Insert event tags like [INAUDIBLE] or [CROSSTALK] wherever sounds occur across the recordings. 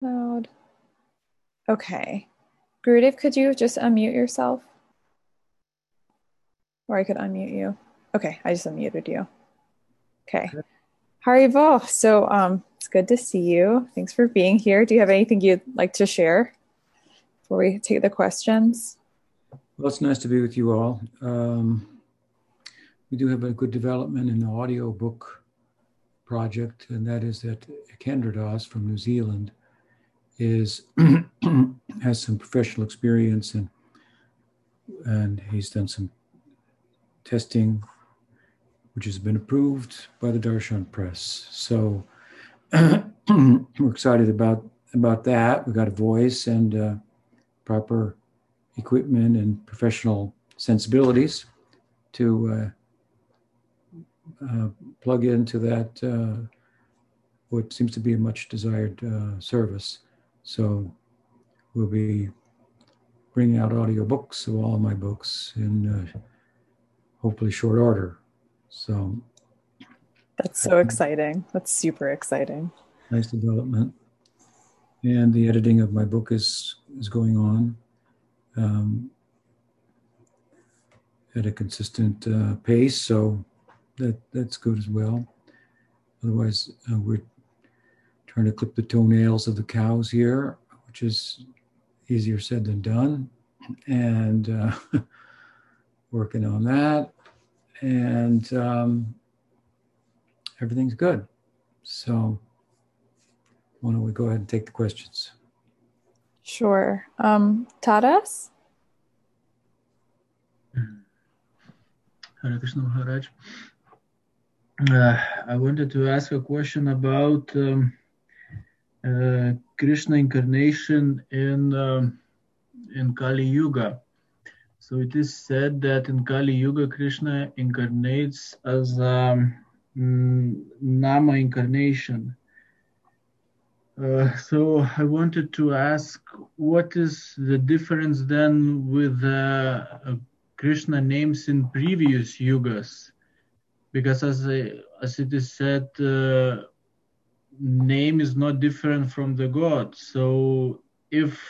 Loud. Okay. Gurudev, could you just unmute yourself? Or I could unmute you. Okay, I just unmuted you. Okay. Haribol. So um, it's good to see you. Thanks for being here. Do you have anything you'd like to share before we take the questions? Well, it's nice to be with you all. Um, we do have a good development in the audio book project, and that is that Kendra Doss from New Zealand is [CLEARS THROAT] has some professional experience and and he's done some testing which has been approved by the Darshan Press. So [CLEARS THROAT] we're excited about about that. We got a voice and uh, proper equipment and professional sensibilities to uh, uh, plug into that uh, what seems to be a much desired uh, service. So we'll be bringing out audio books of all my books in uh, hopefully short order. So that's so exciting. That's super exciting. Nice development. And the editing of my book is is going on um, at a consistent uh, pace, so that that's good as well. Otherwise, uh, we're trying to clip the toenails of the cows here, which is easier said than done, and uh, [LAUGHS] working on that and um, everything's good. So, why don't we go ahead and take the questions? Sure. Um, Taras? Hare Krishna Maharaj. Uh, I wanted to ask a question about um, uh, Krishna incarnation in um, in Kali Yuga. So it is said that in Kali Yuga, Krishna incarnates as um, Nama incarnation. Uh, so I wanted to ask, what is the difference then with uh, Krishna names in previous yugas? Because as I, as it is said, uh, name is not different from the god. So if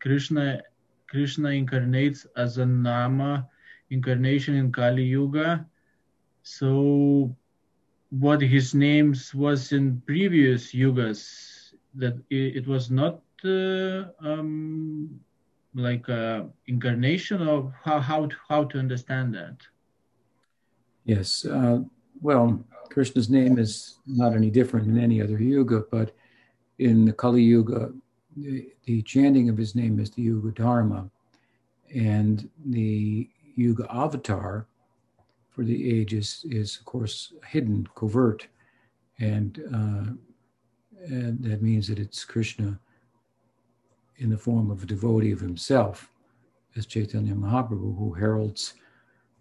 Krishna Krishna incarnates as a Nama incarnation in Kali Yuga. So, what his names was in previous yugas, that it, was not uh, um, like a incarnation of how how to, how to understand that. Yes, uh, well, Krishna's name is not any different in any other yuga, but in the Kali Yuga, the, the chanting of his name is the Yuga Dharma, and the Yuga avatar for the ages is, of course, hidden, covert, and, uh, and that means that it's Krishna in the form of a devotee of himself, as Chaitanya Mahaprabhu, who heralds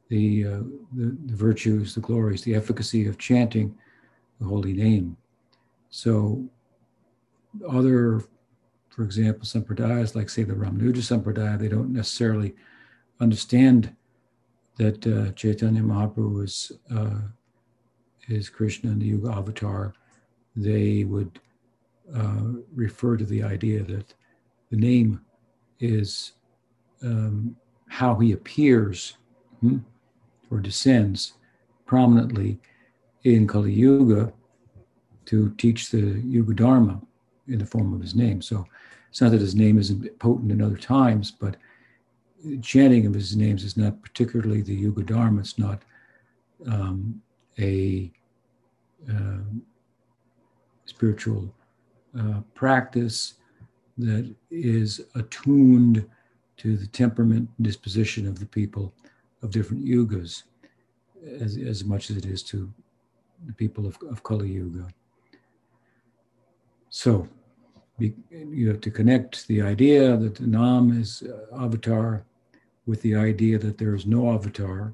the, uh, the, the virtues, the glories, the efficacy of chanting the holy name. So, other for example, sampradayas like, say, the Ramanuja Sampradaya, they don't necessarily understand that uh, Chaitanya Mahaprabhu is, uh, is Krishna and the Yuga avatar. They would uh, refer to the idea that the name is um, how he appears hmm, or descends prominently in Kali Yuga to teach the Yuga Dharma in the form of his name. So it's not that his name isn't potent in other times, but chanting of his names is not particularly the Yuga Dharma. It's not um, a uh, spiritual uh, practice that is attuned to the temperament disposition of the people of different yugas as, as much as it is to the people of, of Kali Yuga. So you have to connect the idea that the Nam is uh, avatar with the idea that there is no avatar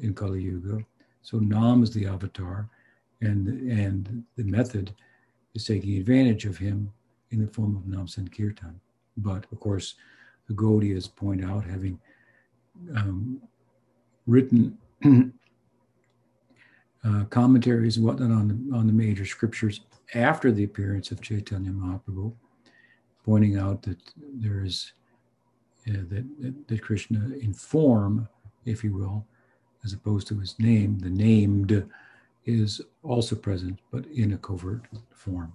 in Kali Yuga. So Nam is the avatar, and and the method is taking advantage of him in the form of Nam Sankirtan. But of course, the Gaudiyas point out, having um, written [CLEARS THROAT] uh, commentaries and whatnot on the, on the major scriptures after the appearance of Chaitanya Mahaprabhu, pointing out that there is uh, that, that, that Krishna in form, if you will, as opposed to his name, the named is also present, but in a covert form.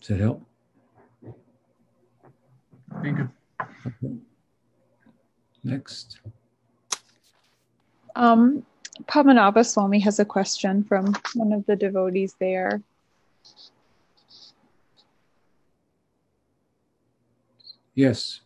Does that help? Thank you. Okay. Next. Um, Padmanabha Swami has a question from one of the devotees there. Yes.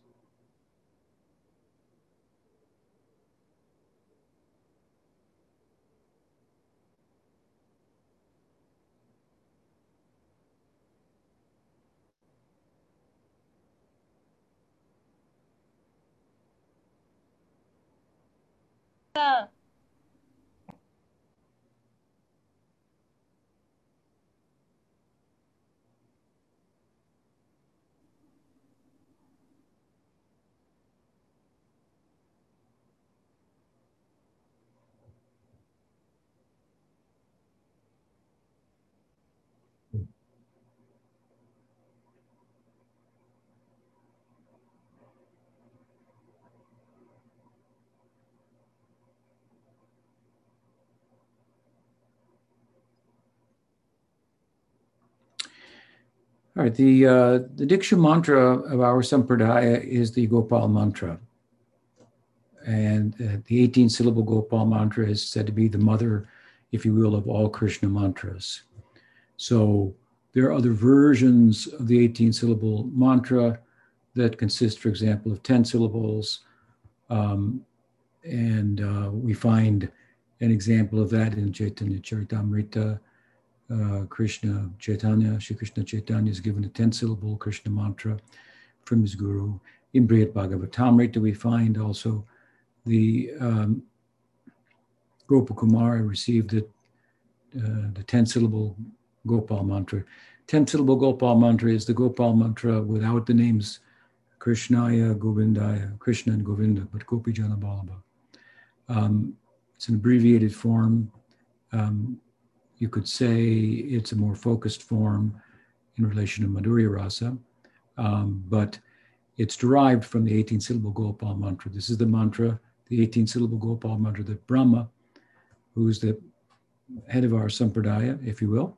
All right, the, uh, the Diksha mantra of our Sampradaya is the Gopal mantra. And uh, the 18 syllable Gopal mantra is said to be the mother, if you will, of all Krishna mantras. So there are other versions of the 18 syllable mantra that consist, for example, of 10 syllables. Um, and uh, we find an example of that in Chaitanya Charitamrita uh, Krishna Chaitanya, Shri Krishna Chaitanya is given a 10 syllable Krishna mantra from his guru. In Brihad Bhagavatamrita, we find also the um, received the, uh, the 10 syllable Gopal mantra. 10 syllable Gopal mantra is the Gopal mantra without the names Krishnaya, Govindaya, Krishna and Govinda, but Gopi Jana Vallabha. Um, it's an abbreviated form. Um, you could say it's a more focused form in relation to Madhurya Rasa, um, but it's derived from the 18 syllable Gopal mantra. This is the mantra, the 18 syllable Gopal mantra that Brahma, who's the head of our Sampradaya, if you will,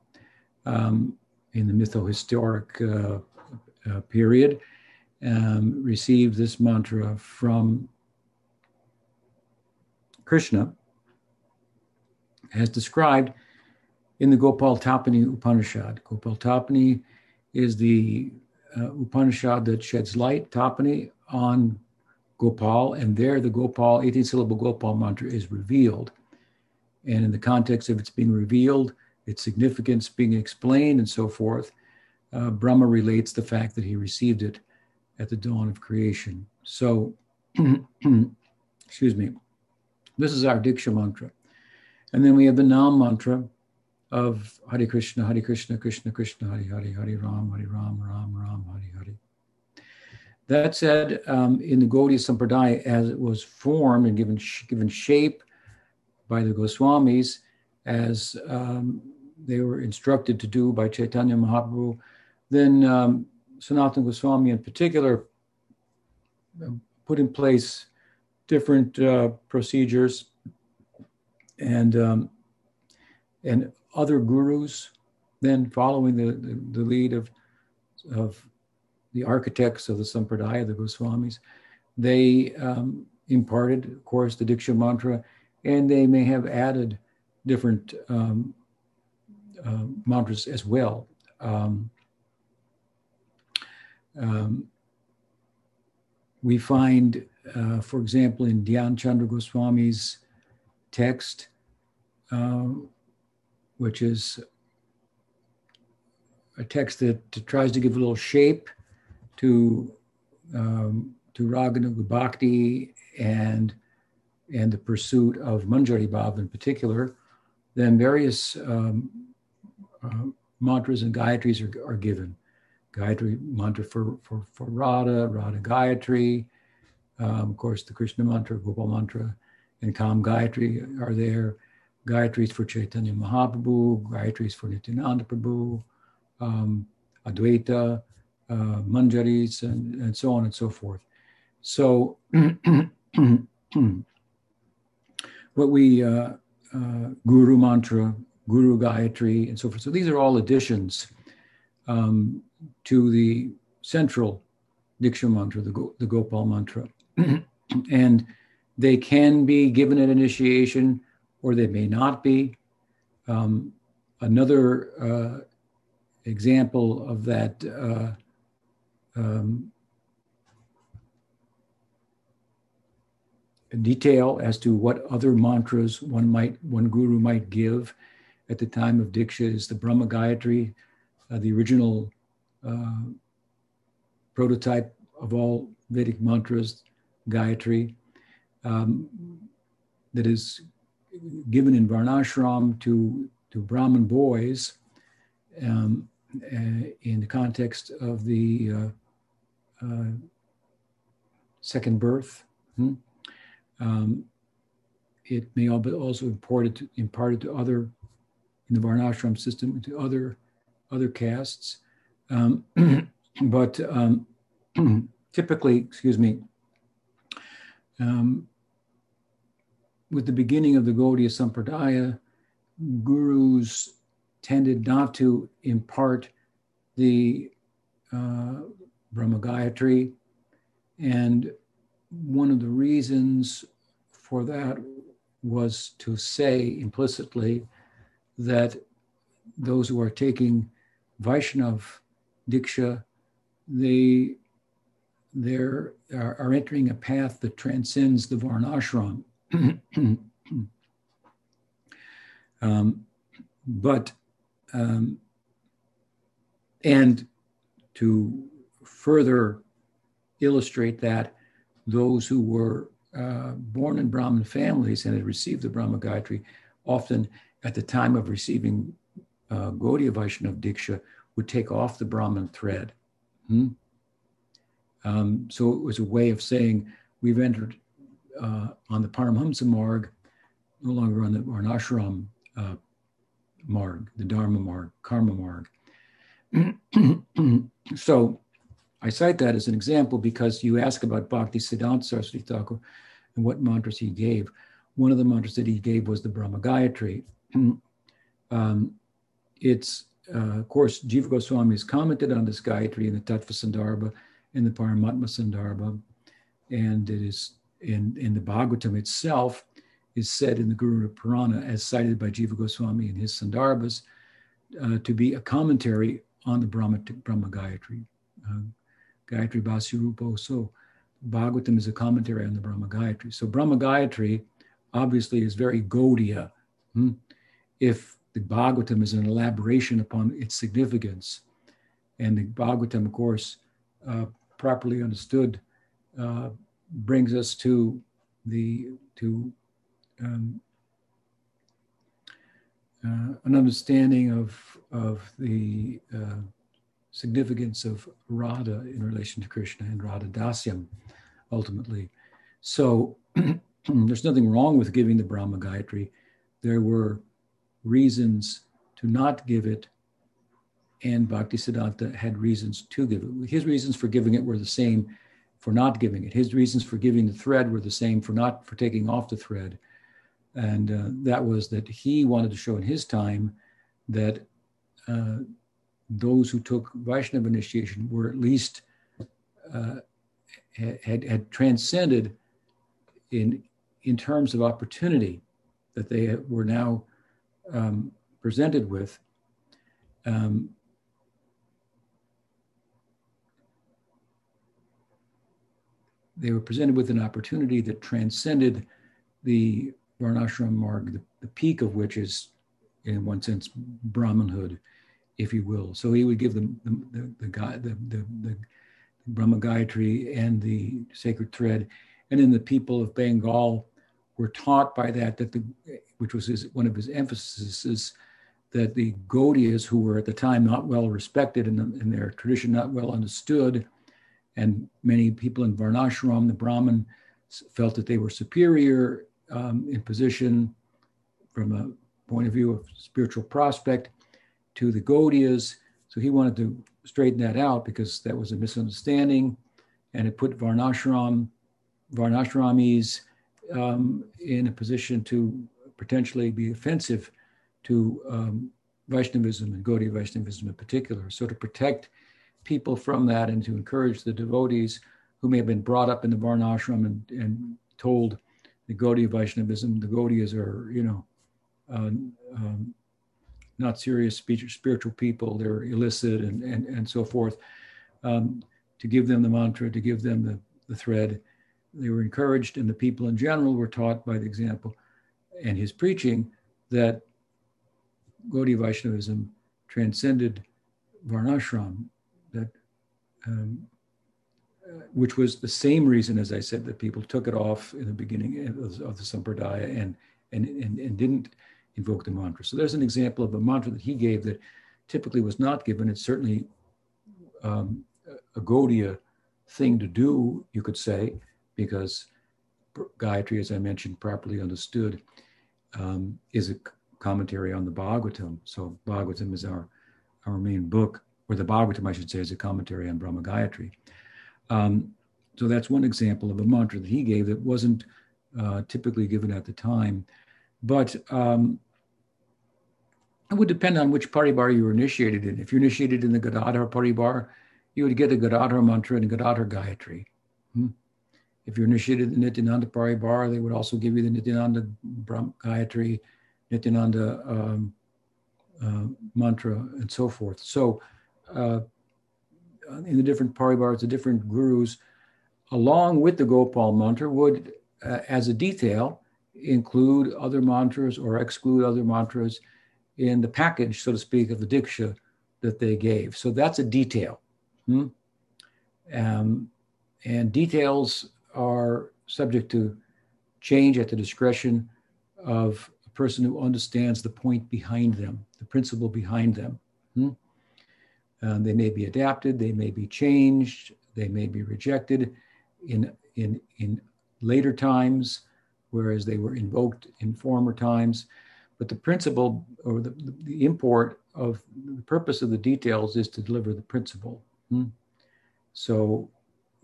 um, in the mytho-historic uh, uh, period, um, received this mantra from Krishna, as described in the Gopal Tapani Upanishad. Gopal Tapani is the uh, Upanishad that sheds light, Tapani, on Gopal, and there the Gopal, 18 syllable Gopal mantra is revealed. And in the context of its being revealed, its significance being explained, and so forth, uh, Brahma relates the fact that he received it at the dawn of creation. So, [CLEARS THROAT] excuse me, this is our Diksha mantra. And then we have the Nam mantra, of Hare Krishna, Hare Krishna, Krishna Krishna, Hare Hare, Hare Ram, Hare Ram, Ram Ram, Hare Hare. That said, um, in the Gaudiya Sampradaya, as it was formed and given, given shape by the Goswamis, as um, they were instructed to do by Chaitanya Mahaprabhu, then um, Sanatana Goswami in particular um, put in place different uh, procedures and um, and other gurus, then following the, the, the lead of, of the architects of the Sampradaya, the Goswamis, they um, imparted, of course, the Diksha mantra, and they may have added different um, uh, mantras as well. Um, um we find, uh, for example, in Dhyan Chandra Goswami's text, uh, which is a text that tries to give a little shape to um, to Raganuga Bhakti and and the pursuit of Manjari Bhav in particular, then various um, uh, mantras and gayatris are, are given. Gayatri mantra for, for, for Radha, Radha Gayatri, um, of course, the Krishna mantra, Gopal mantra, and Kam Gayatri are there. Gayatris for Chaitanya Mahaprabhu, Gayatris for Nityananda Prabhu, um, Advaita, uh, Manjaris, and, and so on and so forth. So, [CLEARS THROAT] what we, uh, uh, Guru Mantra, Guru Gayatri, and so forth. So, these are all additions um, to the central Diksha mantra, the, Go, the Gopal mantra. [CLEARS THROAT] and they can be given at initiation or they may not be. Um, another uh, example of that uh, um, detail as to what other mantras one might one guru might give at the time of diksha is the Brahma Gayatri, uh, the original uh, prototype of all Vedic mantras, Gayatri, um, that is given in Varnashram to, to Brahmin boys um, uh, in the context of the uh, uh, second birth. Hmm? Um, it may also imparted to, imparted to other in the Varnashram system to other other castes. Um, [CLEARS THROAT] but um, [CLEARS THROAT] typically, excuse me, um, with the beginning of the Gaudiya Sampradaya, gurus tended not to impart the uh, Brahma Gayatri. And one of the reasons for that was to say implicitly that those who are taking Vaishnav Diksha, they they are, are entering a path that transcends the Varnashram. Um, but, um, and to further illustrate that, those who were uh, born in Brahmin families and had received the Brahma Gayatri, often at the time of receiving uh, Gaudiya Vaishnava Diksha, would take off the Brahmin thread. Hmm? Um, so it was a way of saying we've entered uh, on the Paramhamsa Marg, no longer on the Varnashram uh, Marg, the Dharma Marg, Karma Marg. [CLEARS THROAT] so I cite that as an example because you ask about Bhakti Siddhanta Saraswati Thakur and what mantras he gave. One of the mantras that he gave was the Brahma Gayatri. [CLEARS THROAT] um, it's, uh, of course, Jiva Goswami has commented on this Gayatri in the Tattva Sandarbha in the Paramatma Sandarbha, and it is in, in the Bhagavatam itself is said in the Garuda Purana, as cited by Jiva Goswami in his Sandarbhas, uh, to be a commentary on the Brahma, Brahma Gayatri. Uh, Gayatri Bhasyarupo. So Bhagavatam is a commentary on the Brahma Gayatri. So Brahma Gayatri obviously is very Gaudiya. Hmm? If the Bhagavatam is an elaboration upon its significance, and the Bhagavatam, of course, uh, properly understood uh, brings us to the to um, uh, an understanding of of the uh, significance of Radha in relation to Krishna and Radha Dasyam, ultimately. So [CLEARS THROAT] there's nothing wrong with giving the Brahma Gayatri. There were reasons to not give it and Bhakti Bhaktisiddhanta had reasons to give it. His reasons for giving it were the same for not giving it. His reasons for giving the thread were the same for not for taking off the thread, and uh, that was that he wanted to show in his time that uh, those who took Vaishnava initiation were at least uh, had had transcended in in terms of opportunity that they were now um, presented with. Um, they were presented with an opportunity that transcended the Varnashram Marg, the, the peak of which is, in one sense, Brahmanhood, if you will. So he would give them the, the, the, the, the, the Brahma Gayatri and the sacred thread. And then the people of Bengal were taught by that, that the, which was his, one of his emphases, that the Gaudiyas, who were at the time not well respected in their tradition not well understood, and many people in Varnashram, the Brahmin, felt that they were superior um, in position from a point of view of spiritual prospect to the Gaudiyas. So he wanted to straighten that out because that was a misunderstanding, and it put Varnashram, Varnashramis um, in a position to potentially be offensive to um, Vaishnavism and Gaudiya Vaishnavism in particular. So to protect people from that and to encourage the devotees who may have been brought up in the Varnashram and, and told the Gaudiya Vaishnavism, the Gaudiyas are, you know, uh, um, not serious spiritual people, they're illicit and, and, and so forth, um, to give them the mantra, to give them the, the thread. They were encouraged, and the people in general were taught by the example and his preaching that Gaudiya Vaishnavism transcended Varnashram, um, which was the same reason, as I said, that people took it off in the beginning of, of the Sampradaya and, and, and, and didn't invoke the mantra. So there's an example of a mantra that he gave that typically was not given. It's certainly um, a Gaudiya thing to do, you could say, because Gayatri, as I mentioned, properly understood, um, is a commentary on the Bhagavatam. So Bhagavatam is our, our main book, or the Bhagavatam, I should say, is a commentary on Brahma Gayatri. Um, so that's one example of a mantra that he gave that wasn't uh, typically given at the time. But um, it would depend on which paribar you were initiated in. If you're initiated in the Gadadhar paribar, you would get the Gadadhar mantra and a Gadadhar Gayatri. Hmm. If you're initiated in the Nityananda paribar, they would also give you the Nityananda Brahm Gayatri, Nityananda um, uh, mantra, and so forth. So uh, in the different paribars, the different gurus, along with the Gopal mantra, would, uh, as a detail, include other mantras or exclude other mantras in the package, so to speak, of the diksha that they gave. So that's a detail. Hmm? Um, and details are subject to change at the discretion of a person who understands the point behind them, the principle behind them. Hmm? Um, they may be adapted, they may be changed, they may be rejected in, in, in later times, whereas they were invoked in former times. But the principle or the, the import of the purpose of the details is to deliver the principle. Hmm? So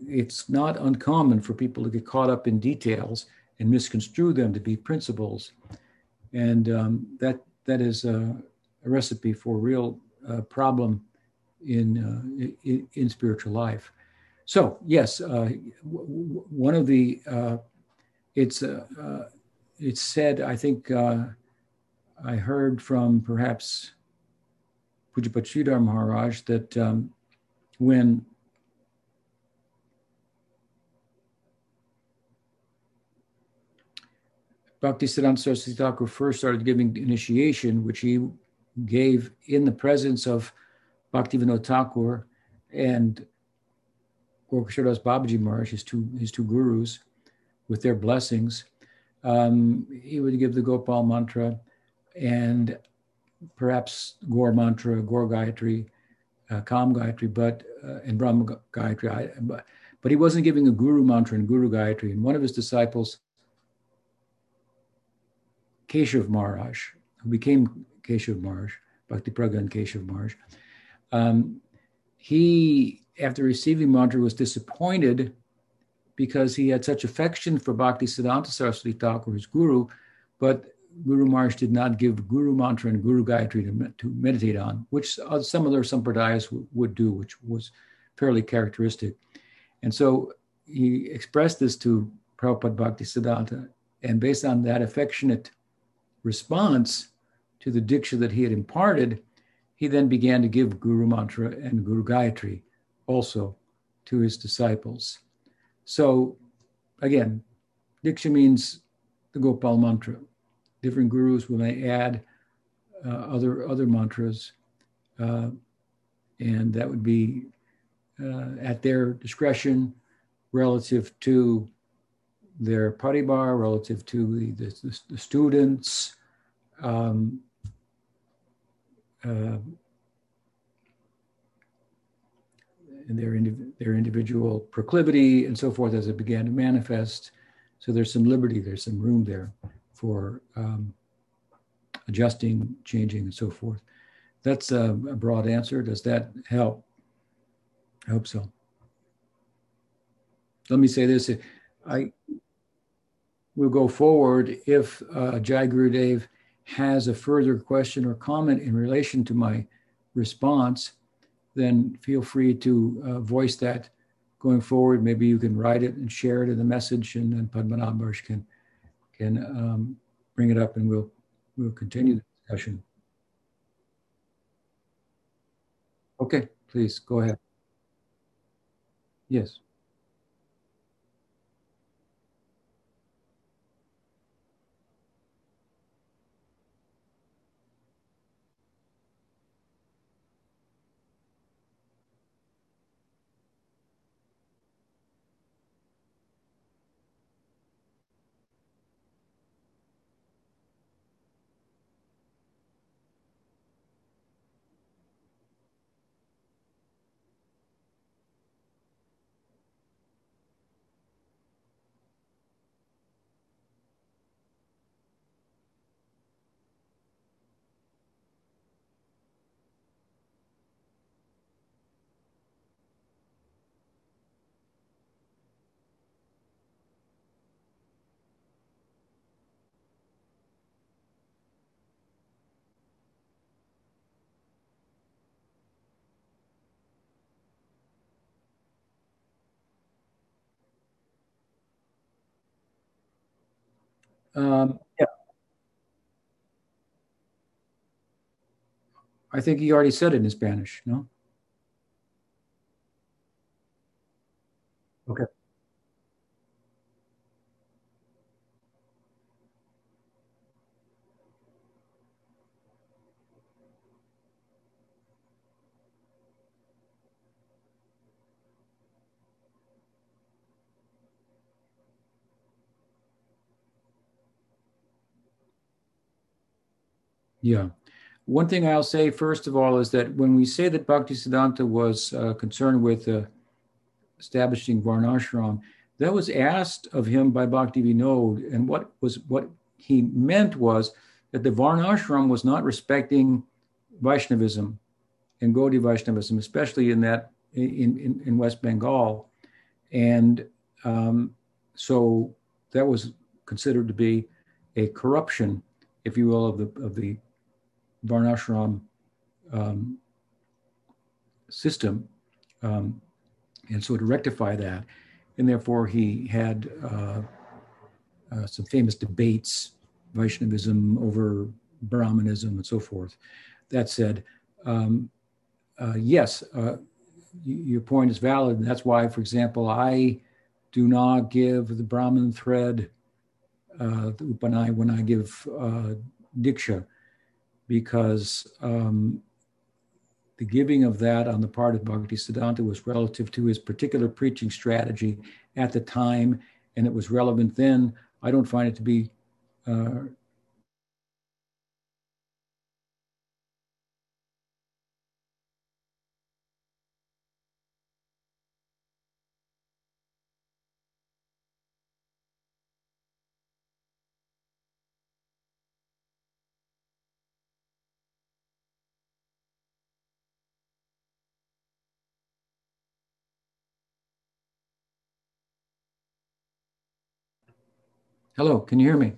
it's not uncommon for people to get caught up in details and misconstrue them to be principles. And um, that, that is a, a recipe for real uh, problem in, uh, in, in, spiritual life. So yes, uh, w- one of the, uh, it's, it's said, I think I heard from perhaps Pujyapad Sridhar Maharaj that um, when Bhakti Siddhanta Saraswati Thakur first started giving initiation, which he gave in the presence of Bhaktivinoda Thakur and Gaurkishor Das Babaji Maharaj, his two, his two gurus, with their blessings. Um, he would give the Gopal mantra and perhaps Gaur mantra, Gaur Gayatri, uh, Kam Gayatri, but uh, and Brahma Gayatri. I, but, but he wasn't giving a Guru mantra and Guru Gayatri. And one of his disciples, Keshav Maharaj, who became Keshav Maharaj, Bhakti Prajnan Keshav Maharaj, um, he, after receiving mantra, was disappointed because he had such affection for Bhakti Siddhanta Saraswati Thakur, his guru, but Guru Maharaj did not give Guru Mantra and Guru Gayatri to, to meditate on, which some other sampradayas w- would do, which was fairly characteristic. And so he expressed this to Prabhupada Bhakti Siddhanta, and based on that affectionate response to the diksha that he had imparted, he then began to give Guru Mantra and Guru Gayatri also to his disciples. So again, diksha means the Gopal Mantra different gurus will may add uh, other other mantras, uh, and that would be uh, at their discretion relative to their paribar, relative to the, the, the students. Um, uh, and their, indiv- their individual proclivity and so forth as it began to manifest. So there's some liberty, there's some room there for um, adjusting, changing, and so forth. that's a, a broad answer. Does that help? I hope so. Let me say this: I will go forward if uh, Jai Gurudev has a further question or comment in relation to my response. Then feel free to uh, voice that going forward. Maybe you can write it and share it in the message, and then Padmanabharsh can can um, bring it up, and we'll we'll continue the discussion. Okay, please go ahead. Yes. Um, yeah. I think he already said it in Spanish, no? Okay. Yeah. One thing I'll say, first of all, is that when we say that Bhaktisiddhanta was uh, concerned with uh, establishing Varnashram, that was asked of him by Bhakti Vinod. And what was what he meant was that the Varnashram was not respecting Vaishnavism and Gaudiya Vaishnavism, especially in that in, in, in West Bengal. And um, so that was considered to be a corruption, if you will, of the of the Varnashram um, system. Um, and so to rectify that, and therefore he had uh, uh, some famous debates, Vaishnavism over Brahmanism and so forth. That said, um, uh, yes, uh, your point is valid. And that's why, for example, I do not give the brahman thread, uh, the Upanai, when I give uh, Diksha because um, the giving of that on the part of Bhakti Siddhanta was relative to his particular preaching strategy at the time, and it was relevant then. I don't find it to be uh, Hello, can you hear me?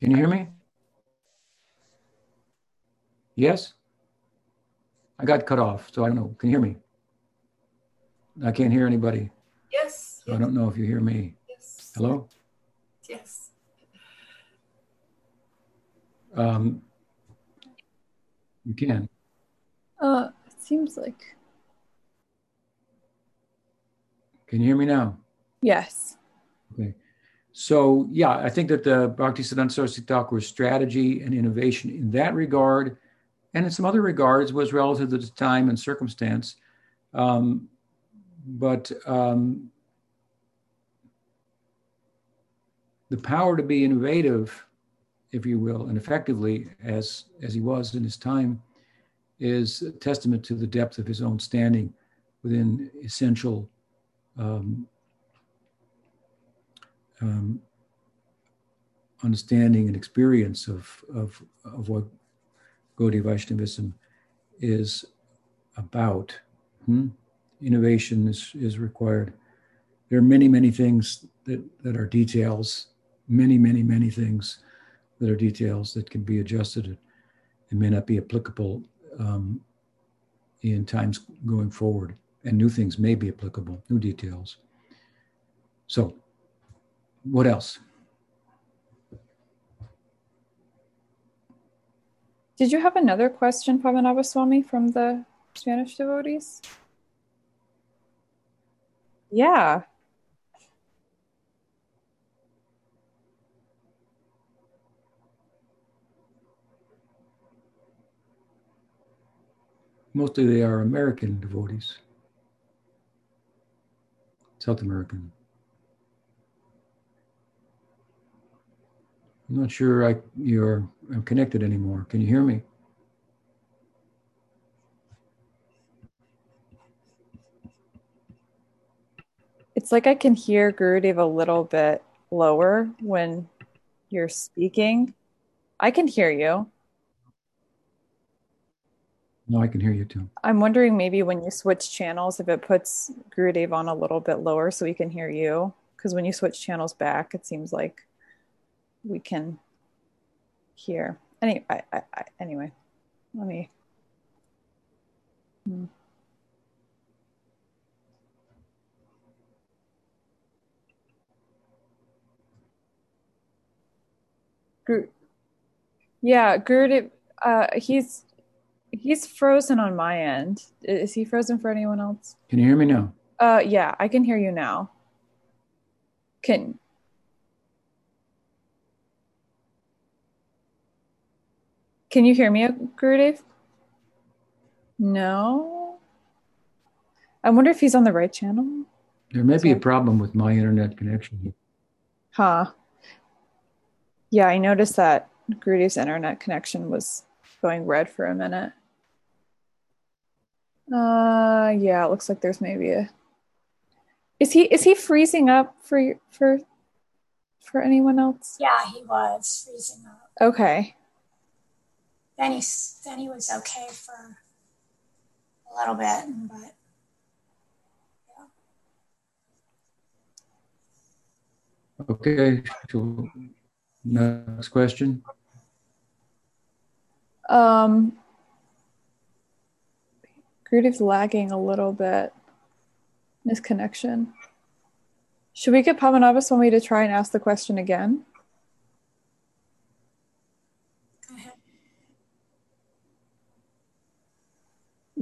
Can you hear me? Yes? I got cut off, so I don't know. Can you hear me? I can't hear anybody. Yes. So I don't know if you hear me. Yes. Hello? Yes. Um, you can. Uh, it seems like Can you hear me now? Yes. Okay. So yeah, I think that the Bhakti Siddhanta Saraswati strategy and innovation in that regard, and in some other regards, was relative to the time and circumstance. Um, but um, the power to be innovative, if you will, and effectively, as as he was in his time, is a testament to the depth of his own standing within essential um, um, understanding and experience of, of, of what Gaudiya Vaishnavism is about. Hmm? Innovation is, is required. There are many, many things that, that are details, many, many, many things that are details that can be adjusted and may not be applicable um, in times going forward. And new things may be applicable, new details. So, what else? Did you have another question, Padmanabha Swami, from the Spanish devotees? Yeah. Mostly they are American devotees, South American. I'm not sure I, you're I'm connected anymore. Can you hear me? It's like I can hear Gurudev a little bit lower when you're speaking. I can hear you. No, I can hear you too. I'm wondering maybe when you switch channels, if it puts Gurudev on a little bit lower so we can hear you. Because when you switch channels back, it seems like we can hear. Any, I, I, I, anyway, let me. Hmm. Yeah, Gurudev, uh, he's he's frozen on my end. Is he frozen for anyone else? Can you hear me now? Uh, yeah, I can hear you now. Can Can you hear me, Gurudev? No. I wonder if he's on the right channel. There may be a problem with my internet connection. Huh. Yeah, I noticed that Gurudev's internet connection was going red for a minute. Uh yeah, it looks like there's maybe a Is he is he freezing up for for for anyone else? Yeah, he was freezing up. Okay. Then he then he was okay for a little bit, but yeah. Okay, so next question. Um Gurudev's lagging a little bit in his connection. Should we get Padmanabha Swami to try and ask the question again? go ahead.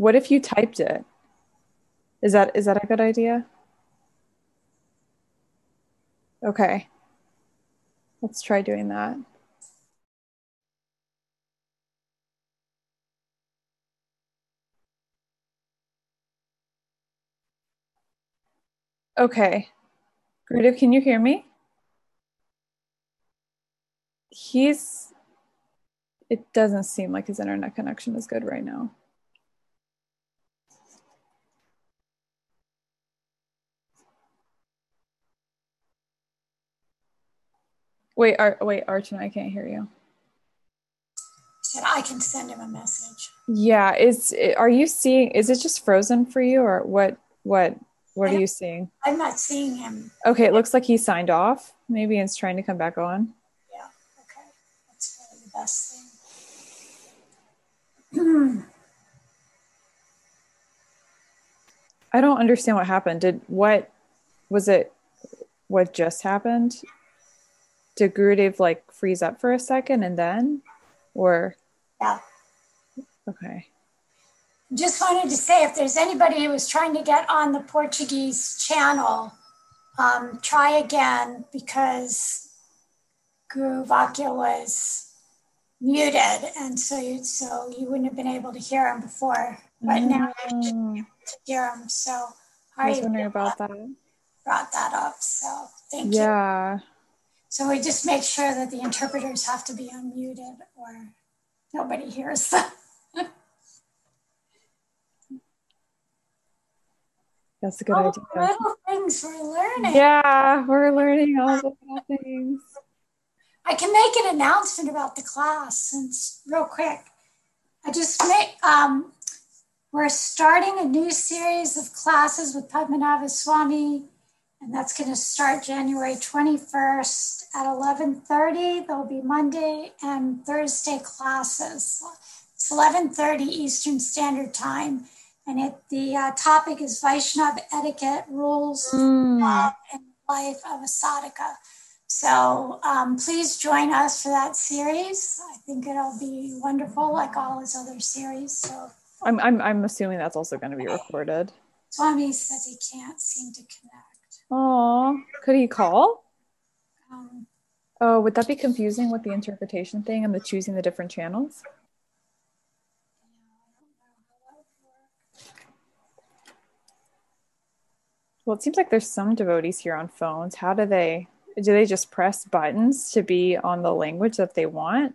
What if you typed it? Is that is that a good idea? Okay. Let's try doing that. Okay. Gurudev, can you hear me? He's it doesn't seem like his internet connection is good right now. Wait, Ar- wait, Archana, I can't hear you. He said I can send him a message. Yeah, is are you seeing? Is it just frozen for you, or what? What? What are you seeing? I'm not seeing him. Okay, it looks like he signed off. Maybe it's trying to come back on. Yeah, okay. That's probably the best thing. [CLEARS THROAT] I don't understand what happened. Did what was it? What just happened? Did Gurudev like freeze up for a second and then, or yeah. okay? Just wanted to say if there's anybody who was trying to get on the Portuguese channel, um, try again because Guru Vakya was muted, and so you so you wouldn't have been able to hear him before. But now you should be able to hear him. So I was wondering about that. brought that up. So thank you. Yeah. So we just make sure that the interpreters have to be unmuted or nobody hears them. [LAUGHS] That's a good All the idea. little things we're learning. Yeah, we're learning all the little [LAUGHS] things. I can make an announcement about the class since real quick. I just make um, we're starting a new series of classes with Padmanabha Swami, and that's going to start January 21st at 11:30. There'll be Monday and Thursday classes. It's 11:30 Eastern Standard Time, and it, the uh, topic is Vaishnav etiquette rules Mm. uh, in the life of a sadhaka. So um, please join us for that series. I think it'll be wonderful, like all his other series. So I'm, I'm, I'm assuming that's also going to be recorded. Swami says he can't seem to connect. Oh, could he call? Um, Oh, would that be confusing with the interpretation thing and the choosing the different channels? Well, it seems like there's some devotees here on phones. How do they do they just press buttons to be on the language that they want?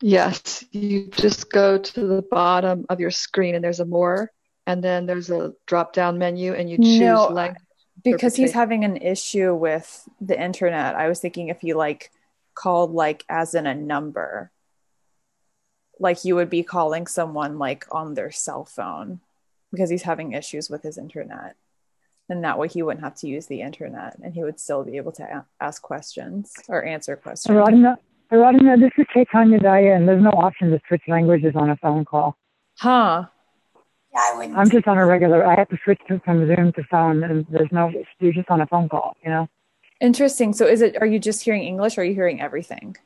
Yes, you just go to the bottom of your screen and there's a more, and then there's a drop down menu and you choose No, language. Because he's having an issue with the internet. I was thinking if he like called like as in a number. Like you would be calling someone like on their cell phone because he's having issues with his internet. And that way he wouldn't have to use the internet and he would still be able to a- ask questions or answer questions. Radhana, Radhana, this is Chaitanya Daya, and there's no option to switch languages on a phone call. Huh. yeah, I wouldn't. I'm just on a regular. I have to switch to, from Zoom to phone, and there's no. You're just on a phone call, you know. Interesting. So is it are you just hearing English or are you hearing everything?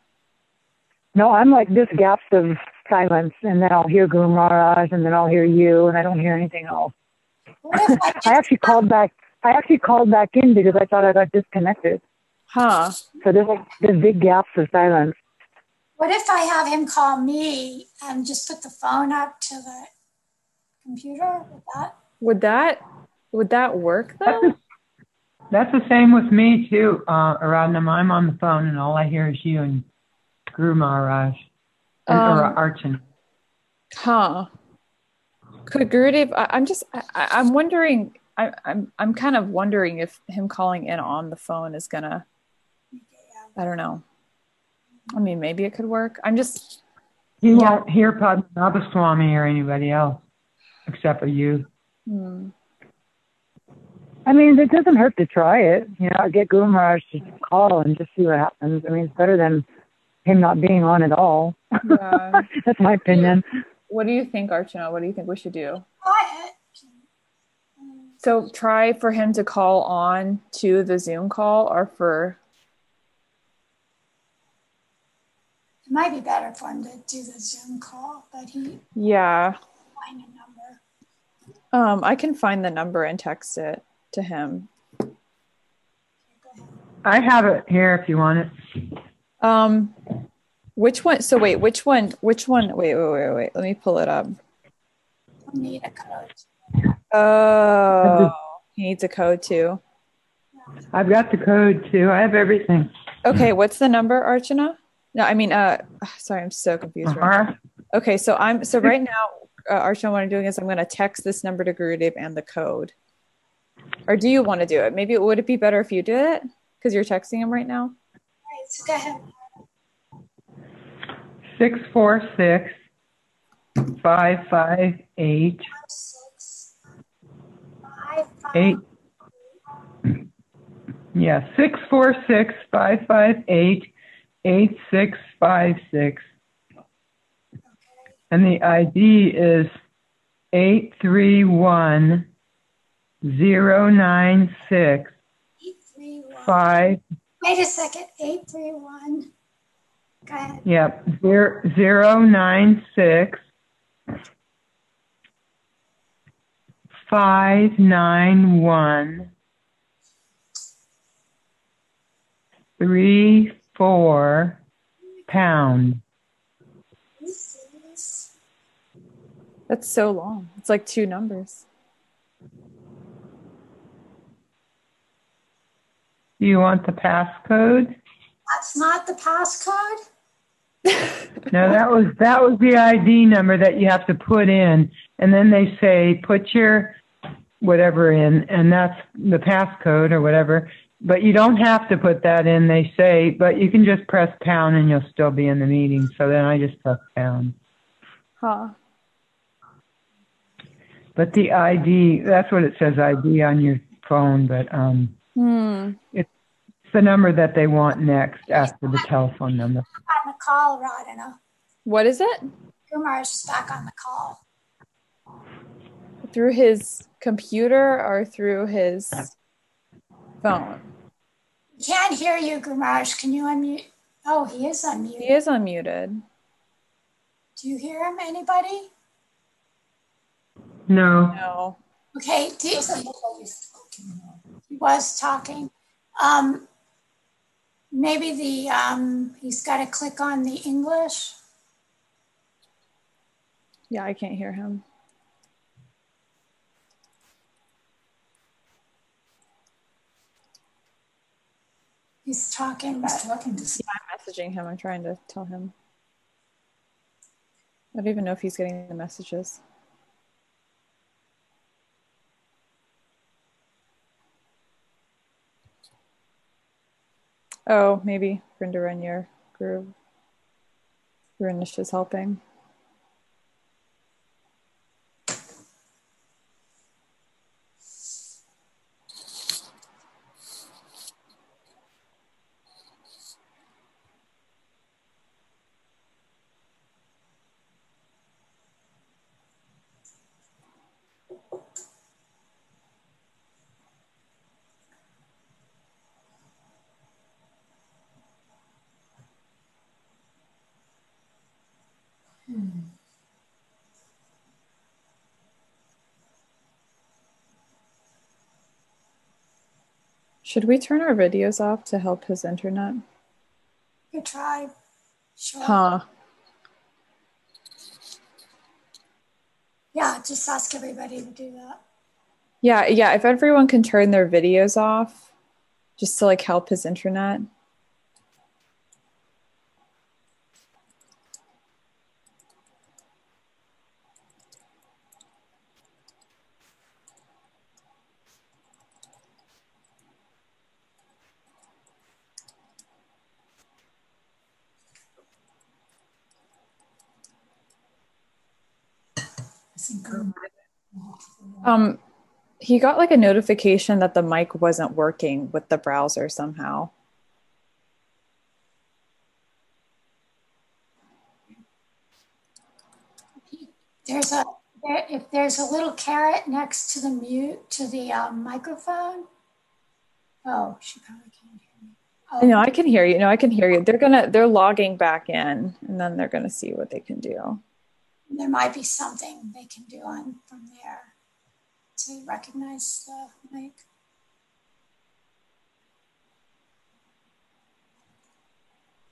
No, I'm like this gaps of silence, and then I'll hear Guru Maharaj, and then I'll hear you, and I don't hear anything else. what if I, [LAUGHS] just, I actually called back. I actually called back in because I thought I got disconnected. Huh. So there's like there's big gaps of silence. what if I have him call me and just put the phone up to the computer? Would that? Would that would that work though? that's the same with me too, uh, Aradnam. I'm on the phone and all I hear is you and Guru Maharaj and or Um, Archon. Huh. Could Gurudev? I, I'm just. I, I- I'm wondering. I, I'm. I'm kind of wondering if him calling in on the phone is gonna. I don't know. I mean, maybe it could work. I'm just. He won't hear Padmanabha Swami or anybody else except for you. Hmm. I mean, it doesn't hurt to try it. You know, get Guru Maharaj to call and just see what happens. I mean, it's better than him not being on at all. Yeah. [LAUGHS] That's my opinion. What do you think, Archana? What do you think we should do? So try for him to call on to the Zoom call, or for It might be better for him to do the Zoom call, but he yeah. find a number. Um, I can find the number and text it to him. I have it here if you want it. Um, which one? So wait, which one? Which one? Wait, wait, wait, wait. Let me pull it up. We'll need a code. Oh, he needs a code too. I've got the code too. I have everything. Okay, what's the number, Archana? No, I mean, uh, [SIGHS] sorry, I'm so confused. Uh-huh. now. Okay, so I'm so right now, uh, Archana, what I'm doing is I'm going to text this number to Gurudev and the code. Or do you want to do it? Maybe would it be better if you did it because you're texting him right now? All right, so go ahead. Six four six five five eight Six, five, five, eight. Yeah, six four six five five eight eight six five six. And the ID is eight three one zero nine six eight, three, one. five. Wait a second. Eight, three, one. Go ahead. Yep, zero zero nine six five nine one three four pound. That's so long. It's like two numbers. Do you want the passcode? that's not the passcode. [LAUGHS] No, that was that was the ID number that you have to put in, and then they say put your whatever in, and that's the passcode or whatever. But you don't have to put that in, they say, but you can just press pound and you'll still be in the meeting. So then I just press pound. Huh. But the ID, that's what it says ID on your phone, but um, Hmm. it's the number that they want next after the telephone number. On the call, Radhana. What is it? Kumar is just back on the call. Through his computer or through his phone? Can't hear you, Gumaraj. Can you unmute? Oh, he is unmuted. He is unmuted. Do you hear him, anybody? No. No. Okay, do you, he was talking. Um, maybe the um, he's got to click on the English. Yeah, I can't hear him. He's talking, but talking to I'm messaging him. I'm trying to tell him. I don't even know if he's getting the messages. Oh, maybe Brenda Renier grew. Renish is helping. Should we turn our videos off to help his internet? good try. Sure. Huh. Yeah, just ask everybody to do that. Yeah, yeah. If everyone can turn their videos off just to like help his internet. Um he got like a notification that the mic wasn't working with the browser somehow. There's a there, if there's a little carrot next to the mute to the um, microphone. Oh, she probably can't hear me. Oh, No, I can hear you. No, I can hear you. They're gonna they're logging back in and then they're gonna see what they can do. there might be something they can do on from there to recognize the mic.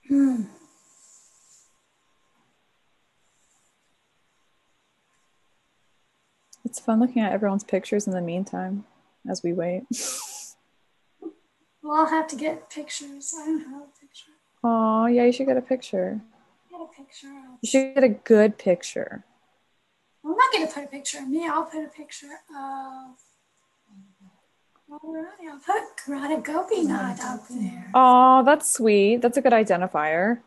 Hmm. It's fun looking at everyone's pictures in the meantime as we wait. we'll all have to get pictures. I don't have a picture. Oh, yeah, you should get a picture. Get a picture. You should get a good picture. I'm not going to put a picture of me. I'll put a picture of. Alright, I'll put Karada Gopinath up there. Oh, that's sweet. That's a good identifier.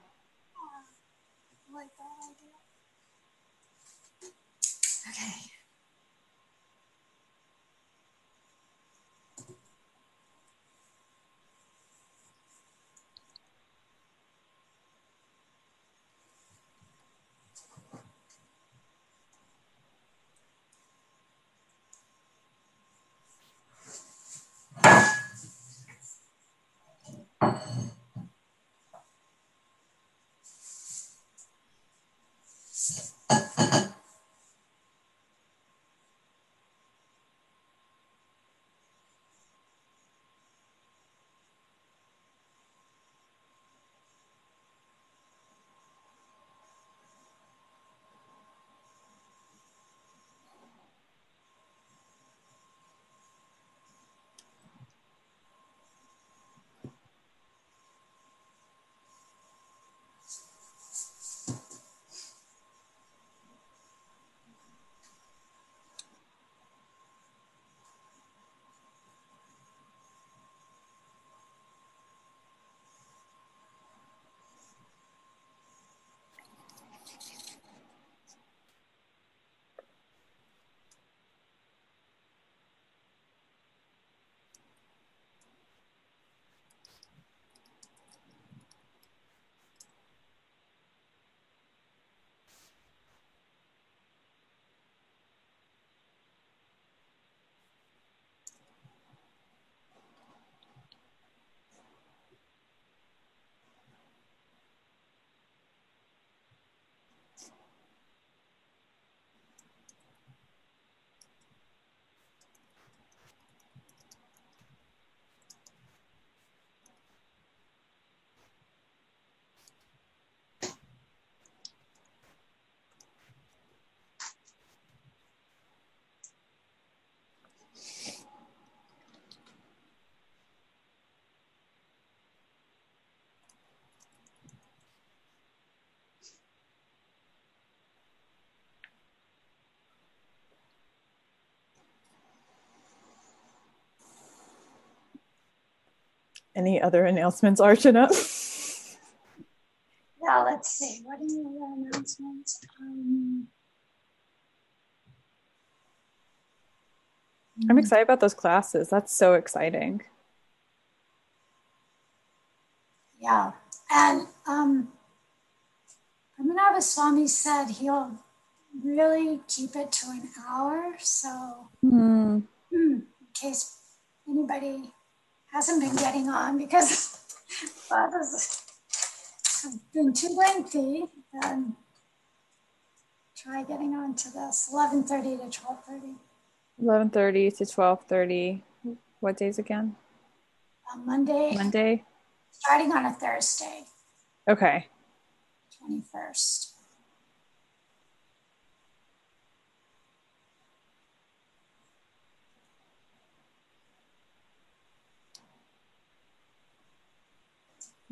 Any other announcements, Archana? [LAUGHS] Yeah, let's see. What are the other announcements? Um, I'm excited about those classes. That's so exciting. yeah, and um, Ramanava Swami said he'll really keep it to an hour. So, Hmm. in case anybody hasn't been getting on because [LAUGHS] have been too lengthy, then try getting on to this 11:30 to 12:30 11:30 to 12:30. What days again? on Monday, Monday. starting on a Thursday, Okay. 21st.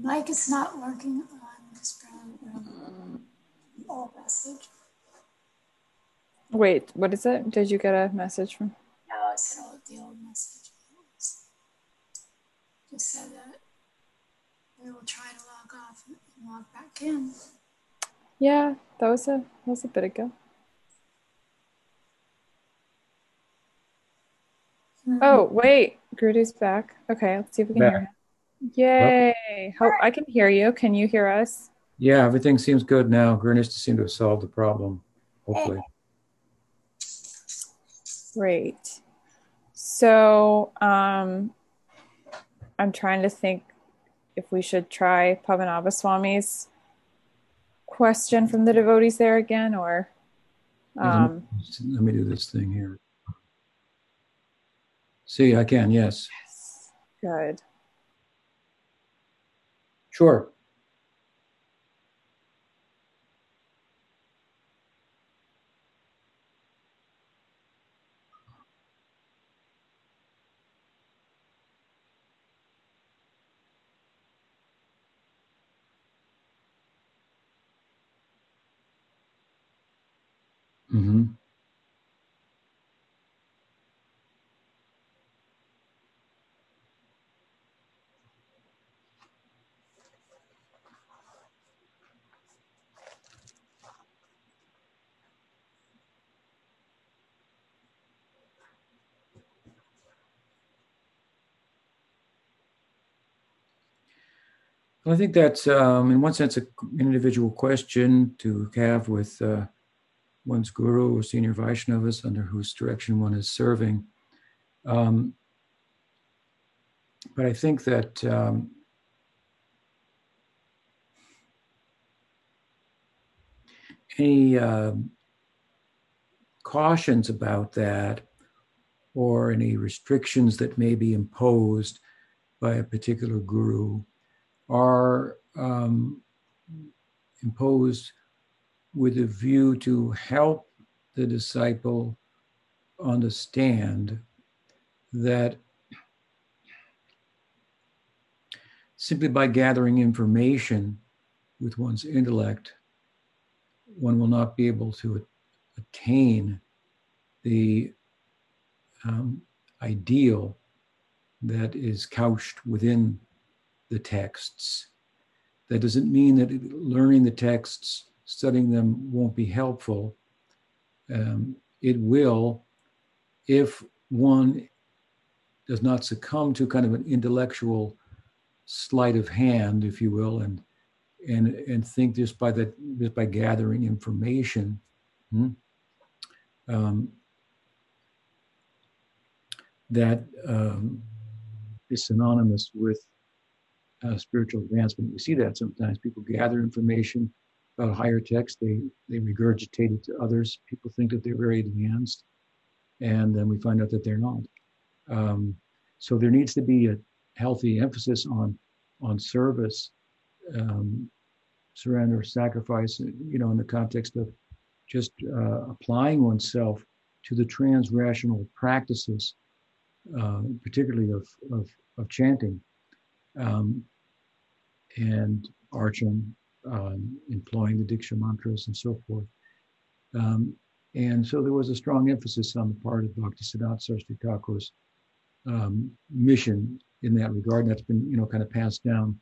Mike is not working on this brown old message. Wait, what is it? Did you get a message from? No, it's an old, the old message. Just said that we will try to log off and log back in. Yeah, that was a that was a bit ago. Hmm. Oh, wait. Grudy's back. Okay, let's see if we can hear him. Yay. Hope I can hear you. Can you hear us? Yeah, everything seems good now. Gurnish seemed to have solved the problem, hopefully. Great. So, um, I'm trying to think if we should try Pavanava Swami's question from the devotees there again, or um, Let me do this thing here. See, I can, yes. yes. good. Sure. Well, I think that's, um, in one sense, an individual question to have with uh, one's guru or senior Vaishnavas under whose direction one is serving. Um, but I think that um, any uh, cautions about that or any restrictions that may be imposed by a particular guru are um, imposed with a view to help the disciple understand that simply by gathering information with one's intellect, one will not be able to attain the um, ideal that is couched within the texts. That doesn't mean that learning the texts, studying them won't be helpful. Um, it will if one does not succumb to kind of an intellectual sleight of hand, if you will, and and and think just by that just by gathering information, hmm, um, that um, is synonymous with uh, spiritual advancement. We see that sometimes people gather information about higher texts, they they regurgitate it to others. People think that they're very advanced, and then we find out that they're not. Um, so there needs to be a healthy emphasis on on service, um, surrender, sacrifice. You know, in the context of just uh, applying oneself to the transrational practices, uh, particularly of, of of chanting um, and archon, um, employing the Diksha mantras and so forth. Um, and so there was a strong emphasis on the part of Bhakti Siddhanta Saraswati Thakur's um, mission in that regard. And that's been, you know, kind of passed down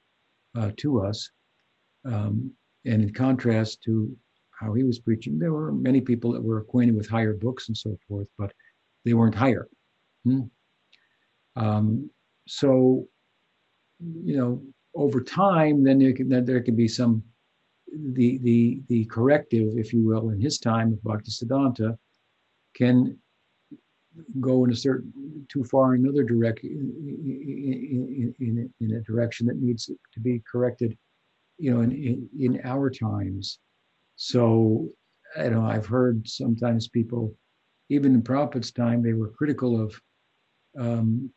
uh, to us. Um, and in contrast to how he was preaching, there were many people that were acquainted with higher books and so forth, but they weren't higher. Hmm? Um, so, you know, over time, then there can, there can be some the the the corrective, if you will, in his time of Bhaktisiddhanta, can go in a certain too far in another direction in, in, in, a direction that needs to be corrected you know in, in, in our times. So you know i've heard sometimes people even in Prophet's time they were critical of um,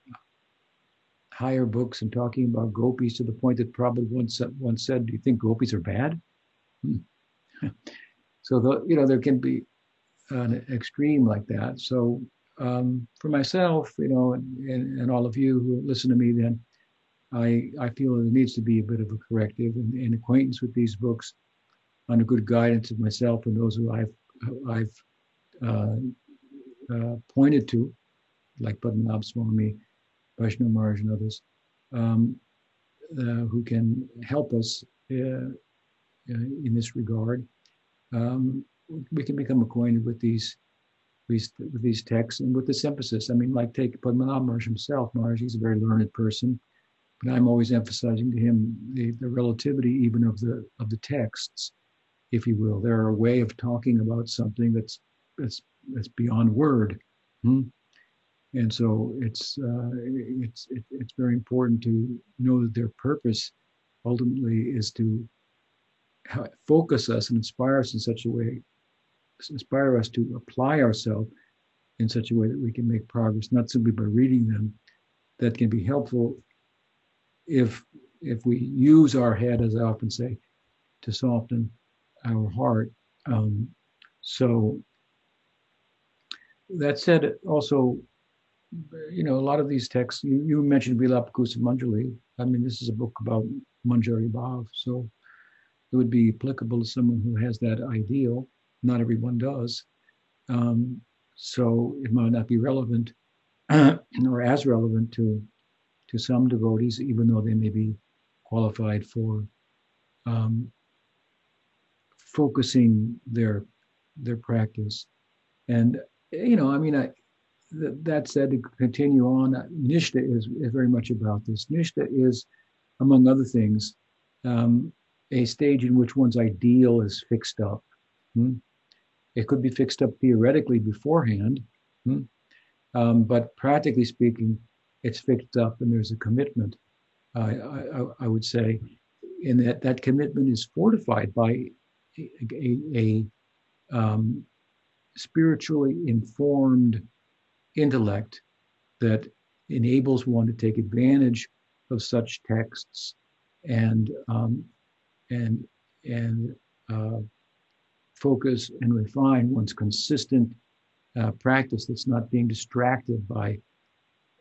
higher books and talking about gopis to the point that Prabhupada once once said do you think gopis are bad hmm. [LAUGHS] so the, you know there can be an extreme like that so um, for myself, you know, and, and, and, all of you who listen to me, then I I feel there needs to be a bit of a corrective and, and acquaintance with these books under good guidance of myself and those who I've I've uh, uh, pointed to, like Padmanabh Swami, Vaishnav Maharaj, and others, um, uh, who can help us uh, uh, in this regard. Um, we can become acquainted with these these with these texts and with this emphasis. I mean, like take Padmanabh Maharaj himself. Maharaj, he's a very learned person, but I'm always emphasizing to him the, the relativity even of the of the texts, if you will. They're a way of talking about something that's that's that's beyond word. Hmm? And so it's uh, it's it, it's very important to know that their purpose ultimately is to focus us and inspire us in such a way inspire us to apply ourselves in such a way that we can make progress, not simply by reading them. That can be helpful if if we use our head, as I often say, to soften our heart. Um, so that said, also, you know, a lot of these texts, you, you mentioned Vilapa Kusumanjali. I mean, this is a book about Manjari Bhav, so it would be applicable to someone who has that ideal not everyone does. Um, so it might not be relevant [CLEARS THROAT] or as relevant to to some devotees, even though they may be qualified for um, focusing their their practice. And you know, I mean, I, that said, to continue on, uh, Nishta is, very much about this. Nishta is, among other things, um, a stage in which one's ideal is fixed up. Hmm? It could be fixed up theoretically beforehand, hmm? um, but practically speaking, it's fixed up and there's a commitment. Uh, I, I, would say, in that that commitment is fortified by a, a, a um, spiritually informed intellect that enables one to take advantage of such texts and um, and and uh, focus and refine one's consistent uh, practice that's not being distracted by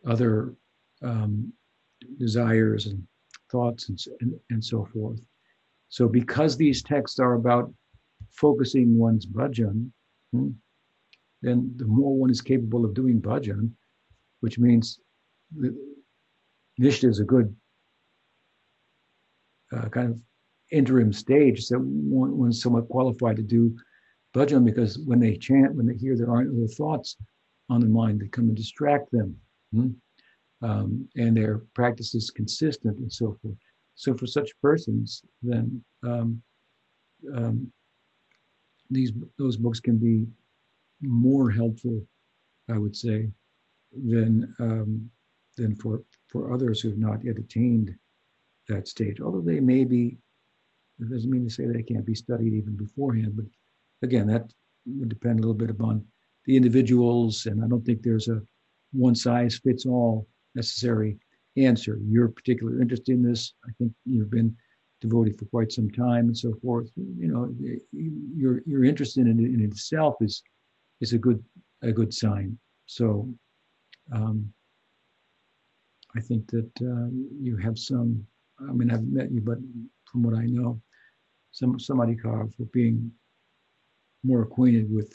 other um, desires and thoughts and, and, and, so forth. So, because these texts are about focusing one's bhajan, hmm, then the more one is capable of doing bhajan, which means Nishta is a good uh, kind of interim stage that one, one's somewhat qualified to do bhajan because when they chant, when they hear there aren't other thoughts on the mind, that come and distract them. Hmm? Um, and their practice is consistent and so forth. So for such persons, then um, um, these those books can be more helpful, I would say, than um, than for for others who have not yet attained that stage. Although they may be it doesn't mean to say they can't be studied even beforehand, but again, that would depend a little bit upon the individuals, and I don't think there's a one size fits all necessary answer. You're particularly interested in this. I think you've been devotee for quite some time and so forth. You know, your your interest in it in itself is is a good a good sign. So, um, I think that uh, you have some. I mean, I've met you, but from what I know, some samadhikar for being more acquainted with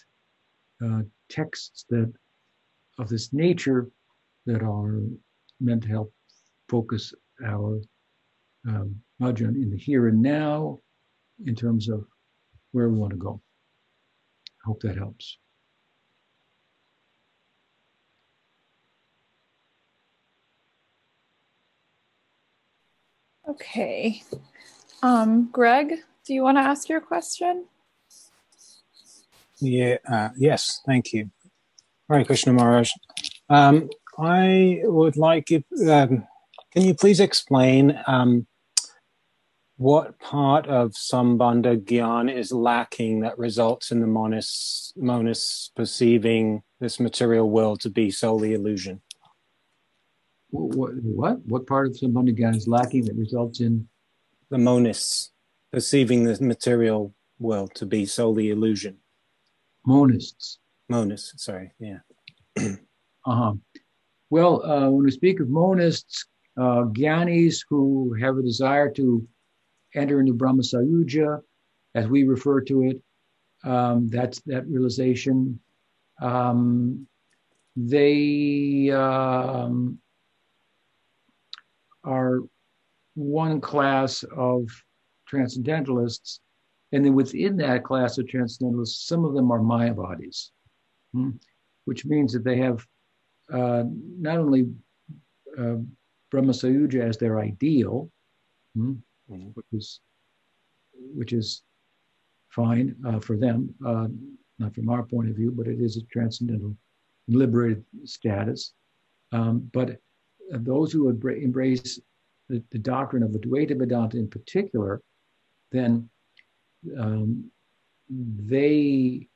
uh, texts that of this nature that are meant to help focus our um, in the here and now in terms of where we want to go. I hope that helps. Okay. Um, Greg, do you want to ask your question? Yeah, uh, yes, thank you. Hare Krishna Maharaj. Um, I would like if, um, can you please explain um, what part of Sambandha Gyan is lacking that results in the monist, monist perceiving this material world to be solely illusion? What? What, what part of Sambandha Gyan is lacking that results in? The monists perceiving the material world to be solely illusion. Monists. Monists, sorry, yeah. [CLEARS THROAT] uh-huh. Well, uh, when we speak of monists, uh, gyanis who have a desire to enter into Brahma Sayujya, as we refer to it, um, that's that realization. Um, they um, are one class of transcendentalists, and then within that class of transcendentalists, some of them are Mayavadis, hmm, which means that they have uh, not only uh, Brahma Sayujya as their ideal, hmm, mm-hmm. which is which is fine uh, for them, uh, not from our point of view, but it is a transcendental, liberated status. Um, but those who embrace the, the, doctrine of Advaita Vedanta in particular, then um, they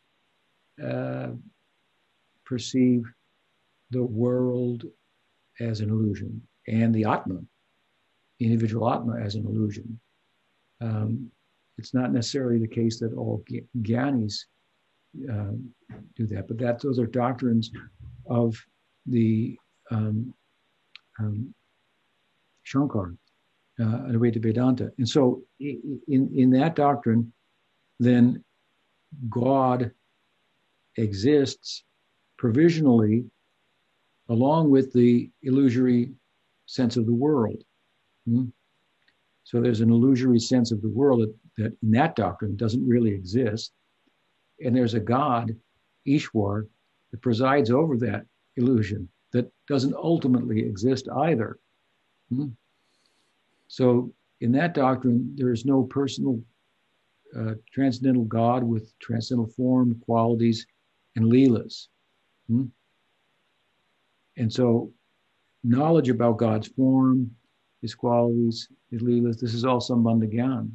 uh, perceive the world as an illusion and the Atma, individual Atma, as an illusion. Um, it's not necessarily the case that all Gyanis uh, do that, but that those are doctrines of the um, um, Shankar, uh, Advaita Vedanta. And so, in, in that doctrine, then God exists provisionally along with the illusory sense of the world. Hmm? So there's an illusory sense of the world that, that in that doctrine doesn't really exist. And there's a God, Ishwar, that presides over that illusion that doesn't ultimately exist either. Hmm? So in that doctrine, there is no personal uh, transcendental God with transcendental form, qualities, and leelas. Hmm? And so, knowledge about God's form, His qualities, His leelas, this is all sambandha gyan.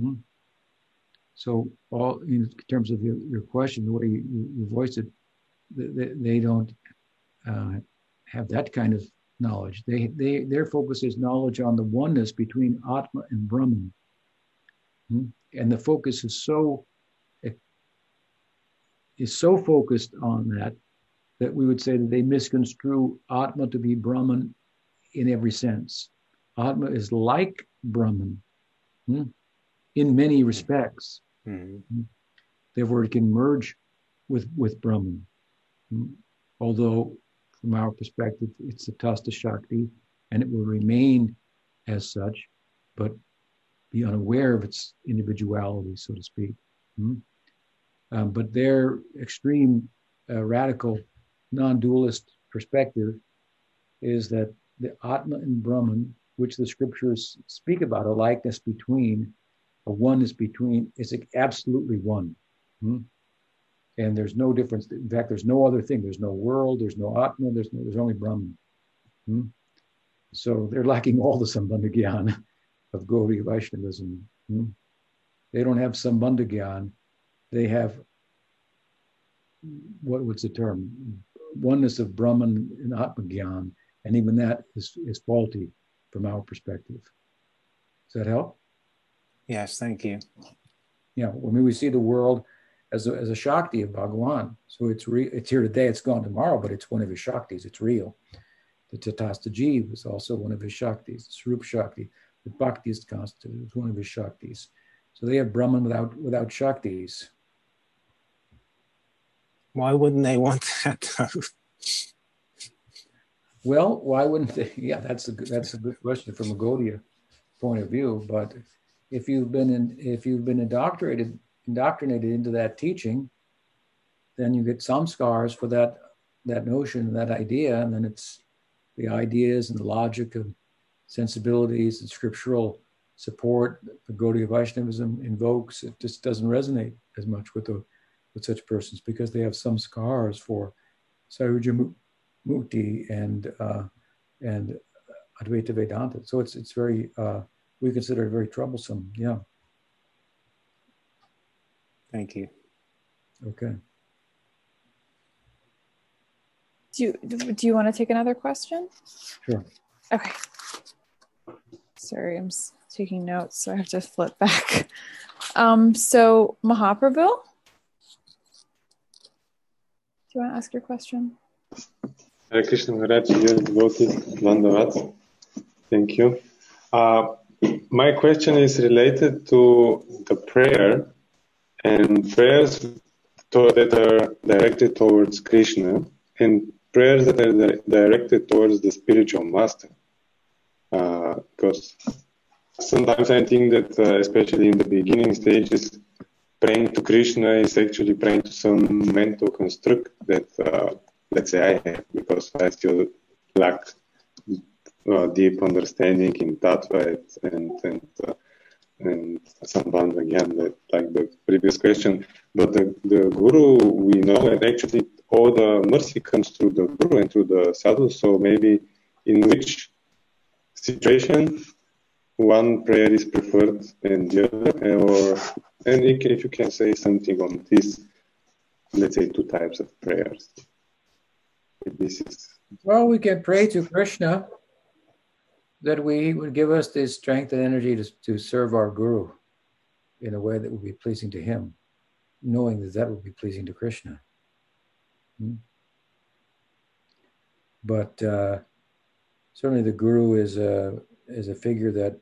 Hmm? So, all in terms of your, your question, the way you, you voiced it, they, they don't uh, have that kind of knowledge. They, they, their focus is knowledge on the oneness between Atma and Brahman. Hmm? And the focus is so is so focused on that that we would say that they misconstrue Atma to be Brahman in every sense. Atma is like Brahman hmm, in many respects. Mm-hmm. Therefore, it can merge with, with Brahman. Hmm. Although, from our perspective, it's the Tatastha Shakti and it will remain as such, but be unaware of its individuality, so to speak. Hmm. Um, but their extreme uh, radical non-dualist perspective is that the Atma and Brahman, which the scriptures speak about, a likeness between, a oneness between, is absolutely one. Hmm? And there's no difference. In fact, there's no other thing. There's no world. There's no Atman. There's no, there's only Brahman. Hmm? So they're lacking all the Sambandha of Gaudiya Vaishnavism. Hmm? They don't have Sambandha. They have what was the term? oneness of Brahman and Atmagyan, and even that is, is faulty from our perspective. Does that help? Yes, thank you. Yeah, I mean, we see the world as a, as a Shakti of Bhagawan. So it's re- it's here today, it's gone tomorrow, but it's one of his Shaktis, it's real. The Tatasta Jeev is also one of his Shaktis, the Swarup Shakti, the Bhakti is constituted, is one of his Shaktis. So they have Brahman without without Shaktis. Why wouldn't they want that well, why wouldn't they? [LAUGHS] Yeah, that's a good, that's a good question from a Gaudiya point of view. But if you've been in, if you've been indoctrinated indoctrinated into that teaching, then you get samskaras for that that notion, that idea, and then it's the ideas and the logic of sensibilities and scriptural support the Gaudiya Vaishnavism invokes. It just doesn't resonate as much with the with such persons because they have samskaras for Sayujya Mukti and uh, and Advaita Vedanta. So it's it's very uh, we consider it very troublesome. Yeah. Thank you. Okay. Do you do you want to take another question? Sure. Okay. Sorry, I'm taking notes, so I have to flip back. [LAUGHS] Um, so Mahaprabhu, do you want to ask your question? Hare Krishna Maharaj, you're devoted, Dandavat. Thank you. Uh, my question is related to the prayer and prayers to, that are directed towards Krishna and prayers that are directed towards the spiritual master. Because uh, sometimes I think that, uh, especially in the beginning stages, praying to Krishna is actually praying to some mental construct that, uh, let's say, I have, because I still lack uh, deep understanding in Tattva and and uh, and Sambandha again, that, like the previous question. But the, the Guru, we know that actually all the mercy comes through the Guru and through the sadhu. So maybe in which situation one prayer is preferred and the other, or and if you can say something on this, let's say two types of prayers. This is well, we can pray to Krishna that we would give us the strength and energy to, to serve our guru in a way that would be pleasing to him, knowing that that would be pleasing to Krishna. Hmm? But uh, certainly the guru is a is a figure that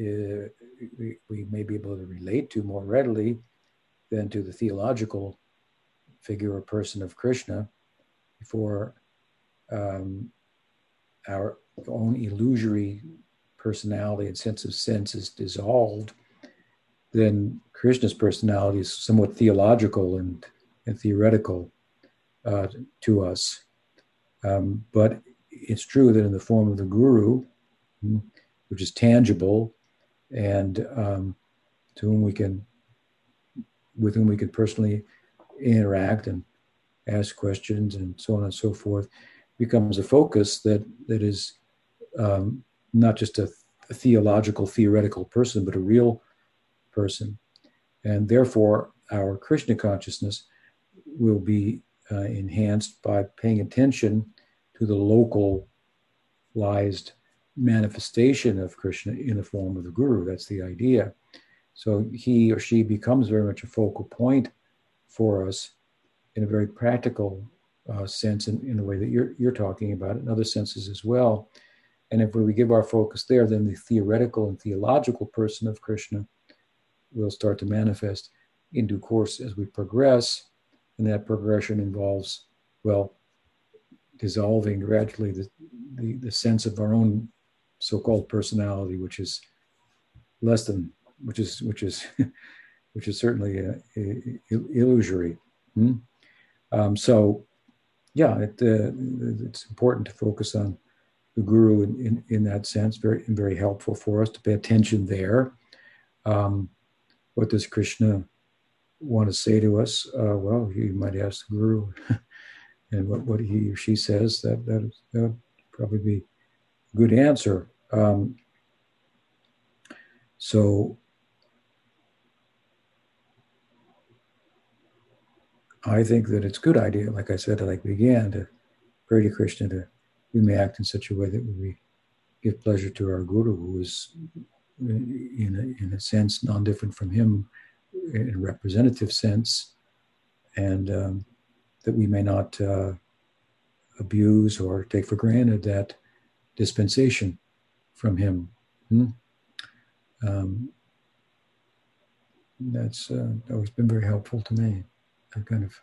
uh, we, we may be able to relate to more readily than to the theological figure or person of Krishna before um, our own illusory personality and sense of sense is dissolved, then Krishna's personality is somewhat theological and, and theoretical uh, to us. Um, but it's true that in the form of the guru, hmm, which is tangible and um, to whom we can, with whom we can personally interact and ask questions and so on and so forth, becomes a focus that that is um, not just a, a, theological, theoretical person, but a real person. And therefore, our Krishna consciousness will be uh, enhanced by paying attention to the localized manifestation of Krishna in the form of the Guru. That's the idea. So he or she becomes very much a focal point for us in a very practical uh, sense in, in the way that you're, you're talking about it, in other senses as well. And if we give our focus there, then the theoretical and theological person of Krishna will start to manifest in due course as we progress. And that progression involves, well, dissolving gradually the, the, the sense of our own so-called personality, which is less than, which is, which is, [LAUGHS] which is certainly a, a, a illusory. Hmm? Um, so, yeah, it, uh, it's important to focus on the guru in, in, in that sense, very very helpful for us to pay attention there. Um, what does Krishna want to say to us? Uh, well, you might ask the guru, [LAUGHS] and what, what he or she says that that would probably be a good answer. Um, so I think that it's a good idea, like I said, like began to pray to Krishna to we may act in such a way that we give pleasure to our guru, who is, in a, in a sense, non different from him in a representative sense, and um, that we may not uh, abuse or take for granted that dispensation from him. Hmm? Um, that's uh, always been very helpful to me, that kind of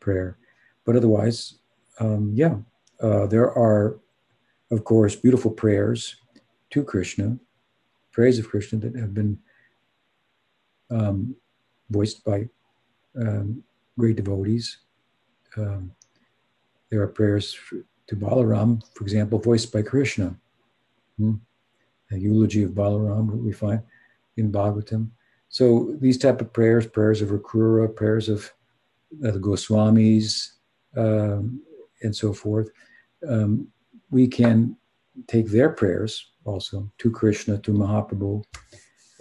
prayer. But otherwise, um, yeah, uh, there are, of course, beautiful prayers to Krishna, praise of Krishna that have been um, voiced by um, great devotees. Um, there are prayers to Balaram, for example, voiced by Krishna. Hmm? A eulogy of Balaram we find in Bhagavatam. So these type of prayers, prayers of Akrura, prayers of uh, the Goswamis, um, and so forth, um, we can take their prayers also to Krishna, to Mahaprabhu,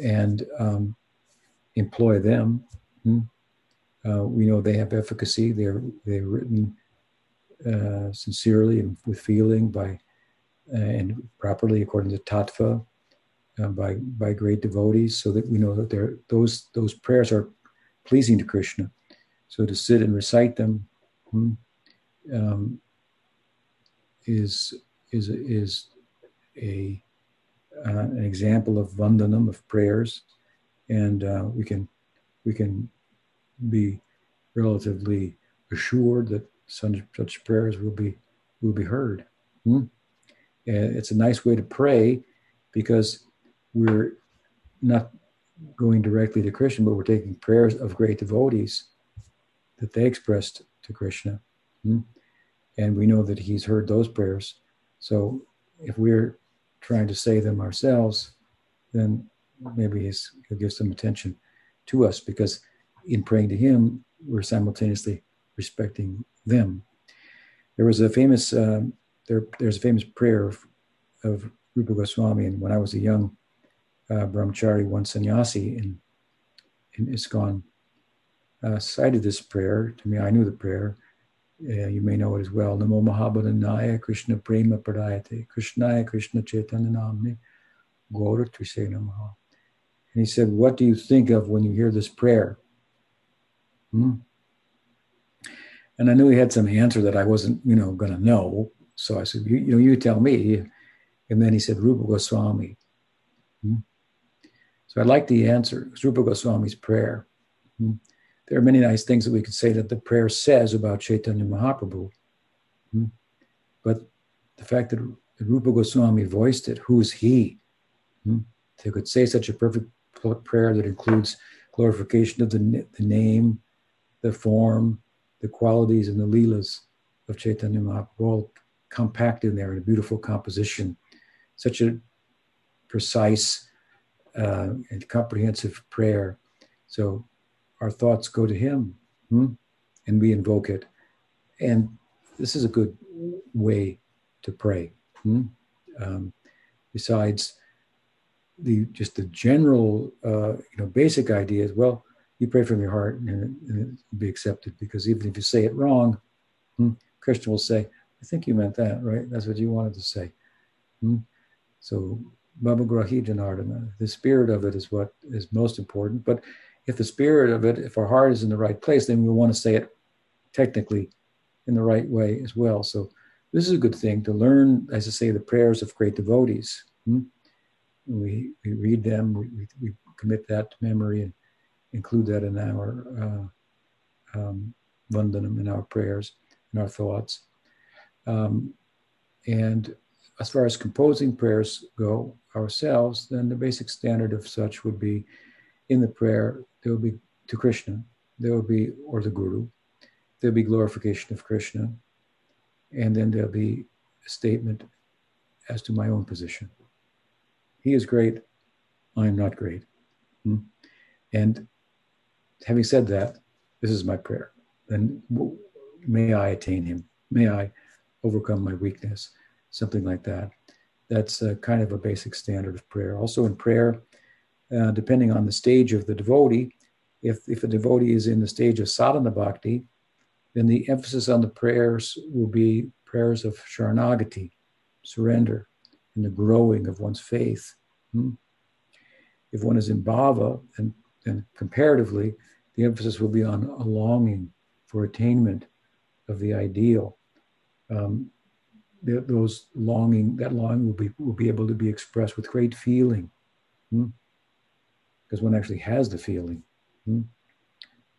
and um, employ them. Hmm? Uh, we know they have efficacy. They're they're written uh, sincerely and with feeling by uh, and properly according to tattva uh, by by great devotees, so that we know that they're, those those prayers are pleasing to Krishna. So to sit and recite them hmm, um, is is is a uh, an example of vandanam of prayers, and uh, we can we can be relatively assured that such, such prayers will be will be heard. Hmm? And it's a nice way to pray because we're not going directly to Krishna, but we're taking prayers of great devotees that they expressed to Krishna. Hmm? And we know that he's heard those prayers. So if we're trying to say them ourselves, then maybe he'll give some attention to us because in praying to him, we're simultaneously respecting them. There was a famous, uh, there, there's a famous prayer of, of Rupa Goswami, and when I was a young uh, brahmachari, one sannyasi in, in ISKCON, uh, cited this prayer to me. I knew the prayer. You may know it as well. Namo Mahavadanyaya Krishna Prema Pradayate Krishnaya Krishna Chaitanya Namne Gaura Tvishe Namaha. And he said, What do you think of when you hear this prayer? Hmm? And I knew he had some answer that I wasn't, you know, going to know. So I said, you, you, know, you tell me. And then he said, Rupa Goswami. Hmm? So I like the answer. It's Rupa Goswami's prayer. Hmm? There are many nice things that we could say that the prayer says about Chaitanya Mahaprabhu. Hmm? But the fact that Rupa Goswami voiced it, who is he? Hmm? They could say such a perfect prayer that includes glorification of the, the name, the form, the qualities, and the leelas of Chaitanya Mahaprabhu all compact in there in a beautiful composition. Such a precise uh, and comprehensive prayer. So our thoughts go to Him hmm? and we invoke it. And this is a good way to pray. Hmm? Um, besides the just the general, uh, you know, basic ideas. Well, you pray from your heart and, it, and it'll be accepted because even if you say it wrong, hmm, Krishna will say, "I think you meant that, right? That's what you wanted to say." Hmm? So Bhavagrahi Janardana. The spirit of it is what is most important. But if the spirit of it, if our heart is in the right place, then we want to say it technically in the right way as well. So this is a good thing to learn, as I say, the prayers of great devotees. Hmm? We, we read them, we, we, commit that to memory and include that in our uh, um, vandanam, in our prayers, in our thoughts. Um, and as far as composing prayers go ourselves, then the basic standard of such would be in the prayer, there will be to Krishna, there will be, or the Guru, there'll be glorification of Krishna, and then there'll be a statement as to my own position. He is great, I am not great. Hmm? And having said that, this is my prayer. Then may I attain him. May I overcome my weakness something like that. That's a kind of a basic standard of prayer. Also, in prayer, uh, depending on the stage of the devotee, if, if a devotee is in the stage of sadhana bhakti, then the emphasis on the prayers will be prayers of sharanagati, surrender, and the growing of one's faith. Hmm? If one is in bhava, then, then comparatively, the emphasis will be on a longing for attainment of the ideal. Um, those longing, that longing will be will be able to be expressed with great feeling, hmm? Because one actually has the feeling. Hmm?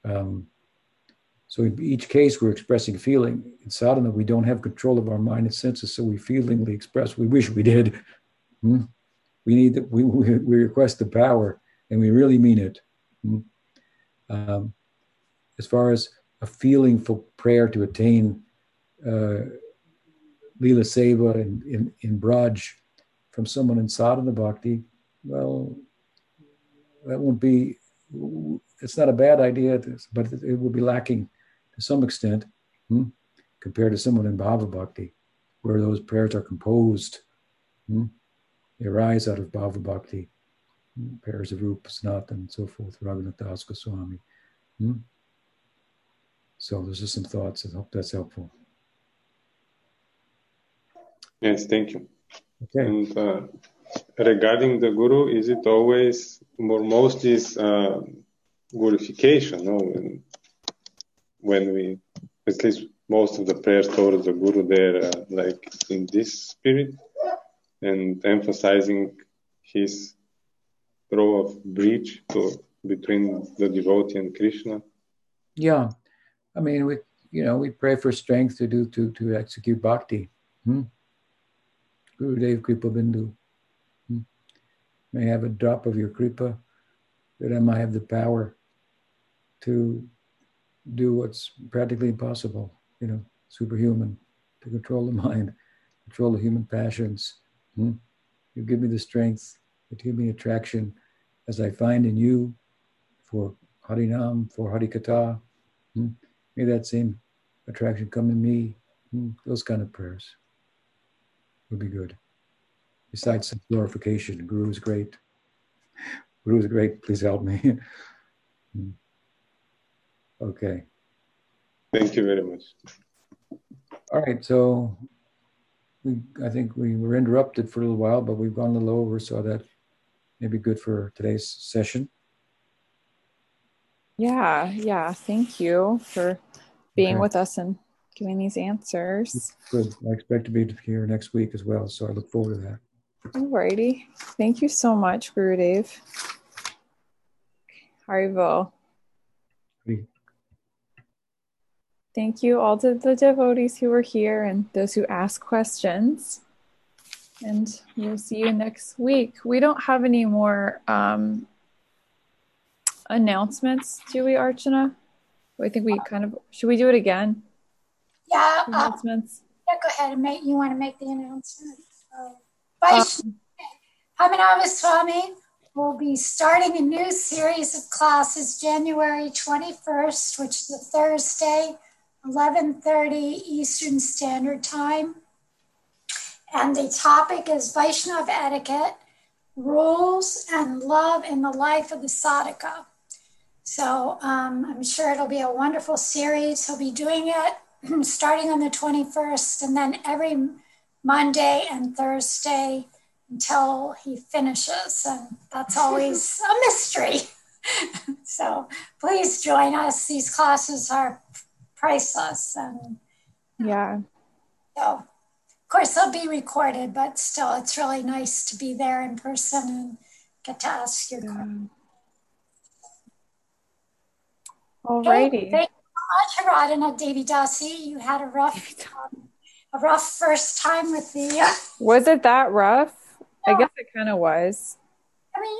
Um, So in each case, we're expressing a feeling. In sadhana, we don't have control of our mind and senses, so we feelingly express. We wish we did. Hmm? We need that. We, [LAUGHS] we, we request the power, and we really mean it. Hmm? Um, as far as a feeling for prayer to attain uh, Lila Seva in, in, in Braj from someone in sadhana bhakti, well, that won't be, it's not a bad idea, but it will be lacking to some extent hmm, compared to someone in Bhava Bhakti, where those prayers are composed. Hmm, they arise out of Bhava Bhakti, hmm, prayers of Rupa Sanat and so forth, Raghunath Das Goswami. Hmm. So those are some thoughts. I hope that's helpful. Yes, thank you. Okay. And uh, regarding the guru, is it always more mostly is uh, glorification? No, when, when we at least most of the prayers towards the guru, they're uh, like in this spirit and emphasizing his role of bridge to between the devotee and Krishna. Yeah, I mean, we you know we pray for strength to do to to execute bhakti. Hmm? Gurudev Kripa Bindu. May have a drop of your Kripa that I might have the power to do what's practically impossible, you know, superhuman, to control the [LAUGHS] mind, control the human passions. Hmm? You give me the strength, you give me attraction as I find in you for Harinam, for Harikatha. Hmm? May that same attraction come in me. Hmm? Those kind of prayers would be good. Besides some glorification, Guru is great. Guru is great. Please help me. [LAUGHS] Okay. Thank you very much. All right. So we, I think we were interrupted for a little while, but we've gone a little over, so that may be good for today's session. Yeah, yeah. Thank you for being Okay. with us and giving these answers. Good. I expect to be here next week as well, so I look forward to that. Alrighty. Thank you so much, Gurudev. Haribol. Hari. Thank you all to the devotees who were here and those who asked questions. And we'll see you next week. We don't have any more um, announcements, do we, Archana? I think we kind of should we do it again? Yeah, uh, Announcements. yeah, go ahead and make, you want to make the announcement? Uh, Vice Padmanabha Swami will be starting a new series of classes January 21st, which is a Thursday, 11:30 Eastern Standard Time. And the topic is Vaishnav etiquette, rules and love in the life of the sadhaka. So um, I'm sure it'll be a wonderful series. He'll be doing it [CLEARS THROAT] starting on the 21st and then every Monday and Thursday until he finishes. And that's always [LAUGHS] a mystery. [LAUGHS] so please join us. These classes are priceless. And Yeah. so, of course, they'll be recorded, but still, it's really nice to be there in person and get to ask your questions. Alrighty. Thank you so much, Haradana Devi Dasi. You had a rough, um, a rough first time with the. Uh, Was it that rough? I guess it kind of was. I mean,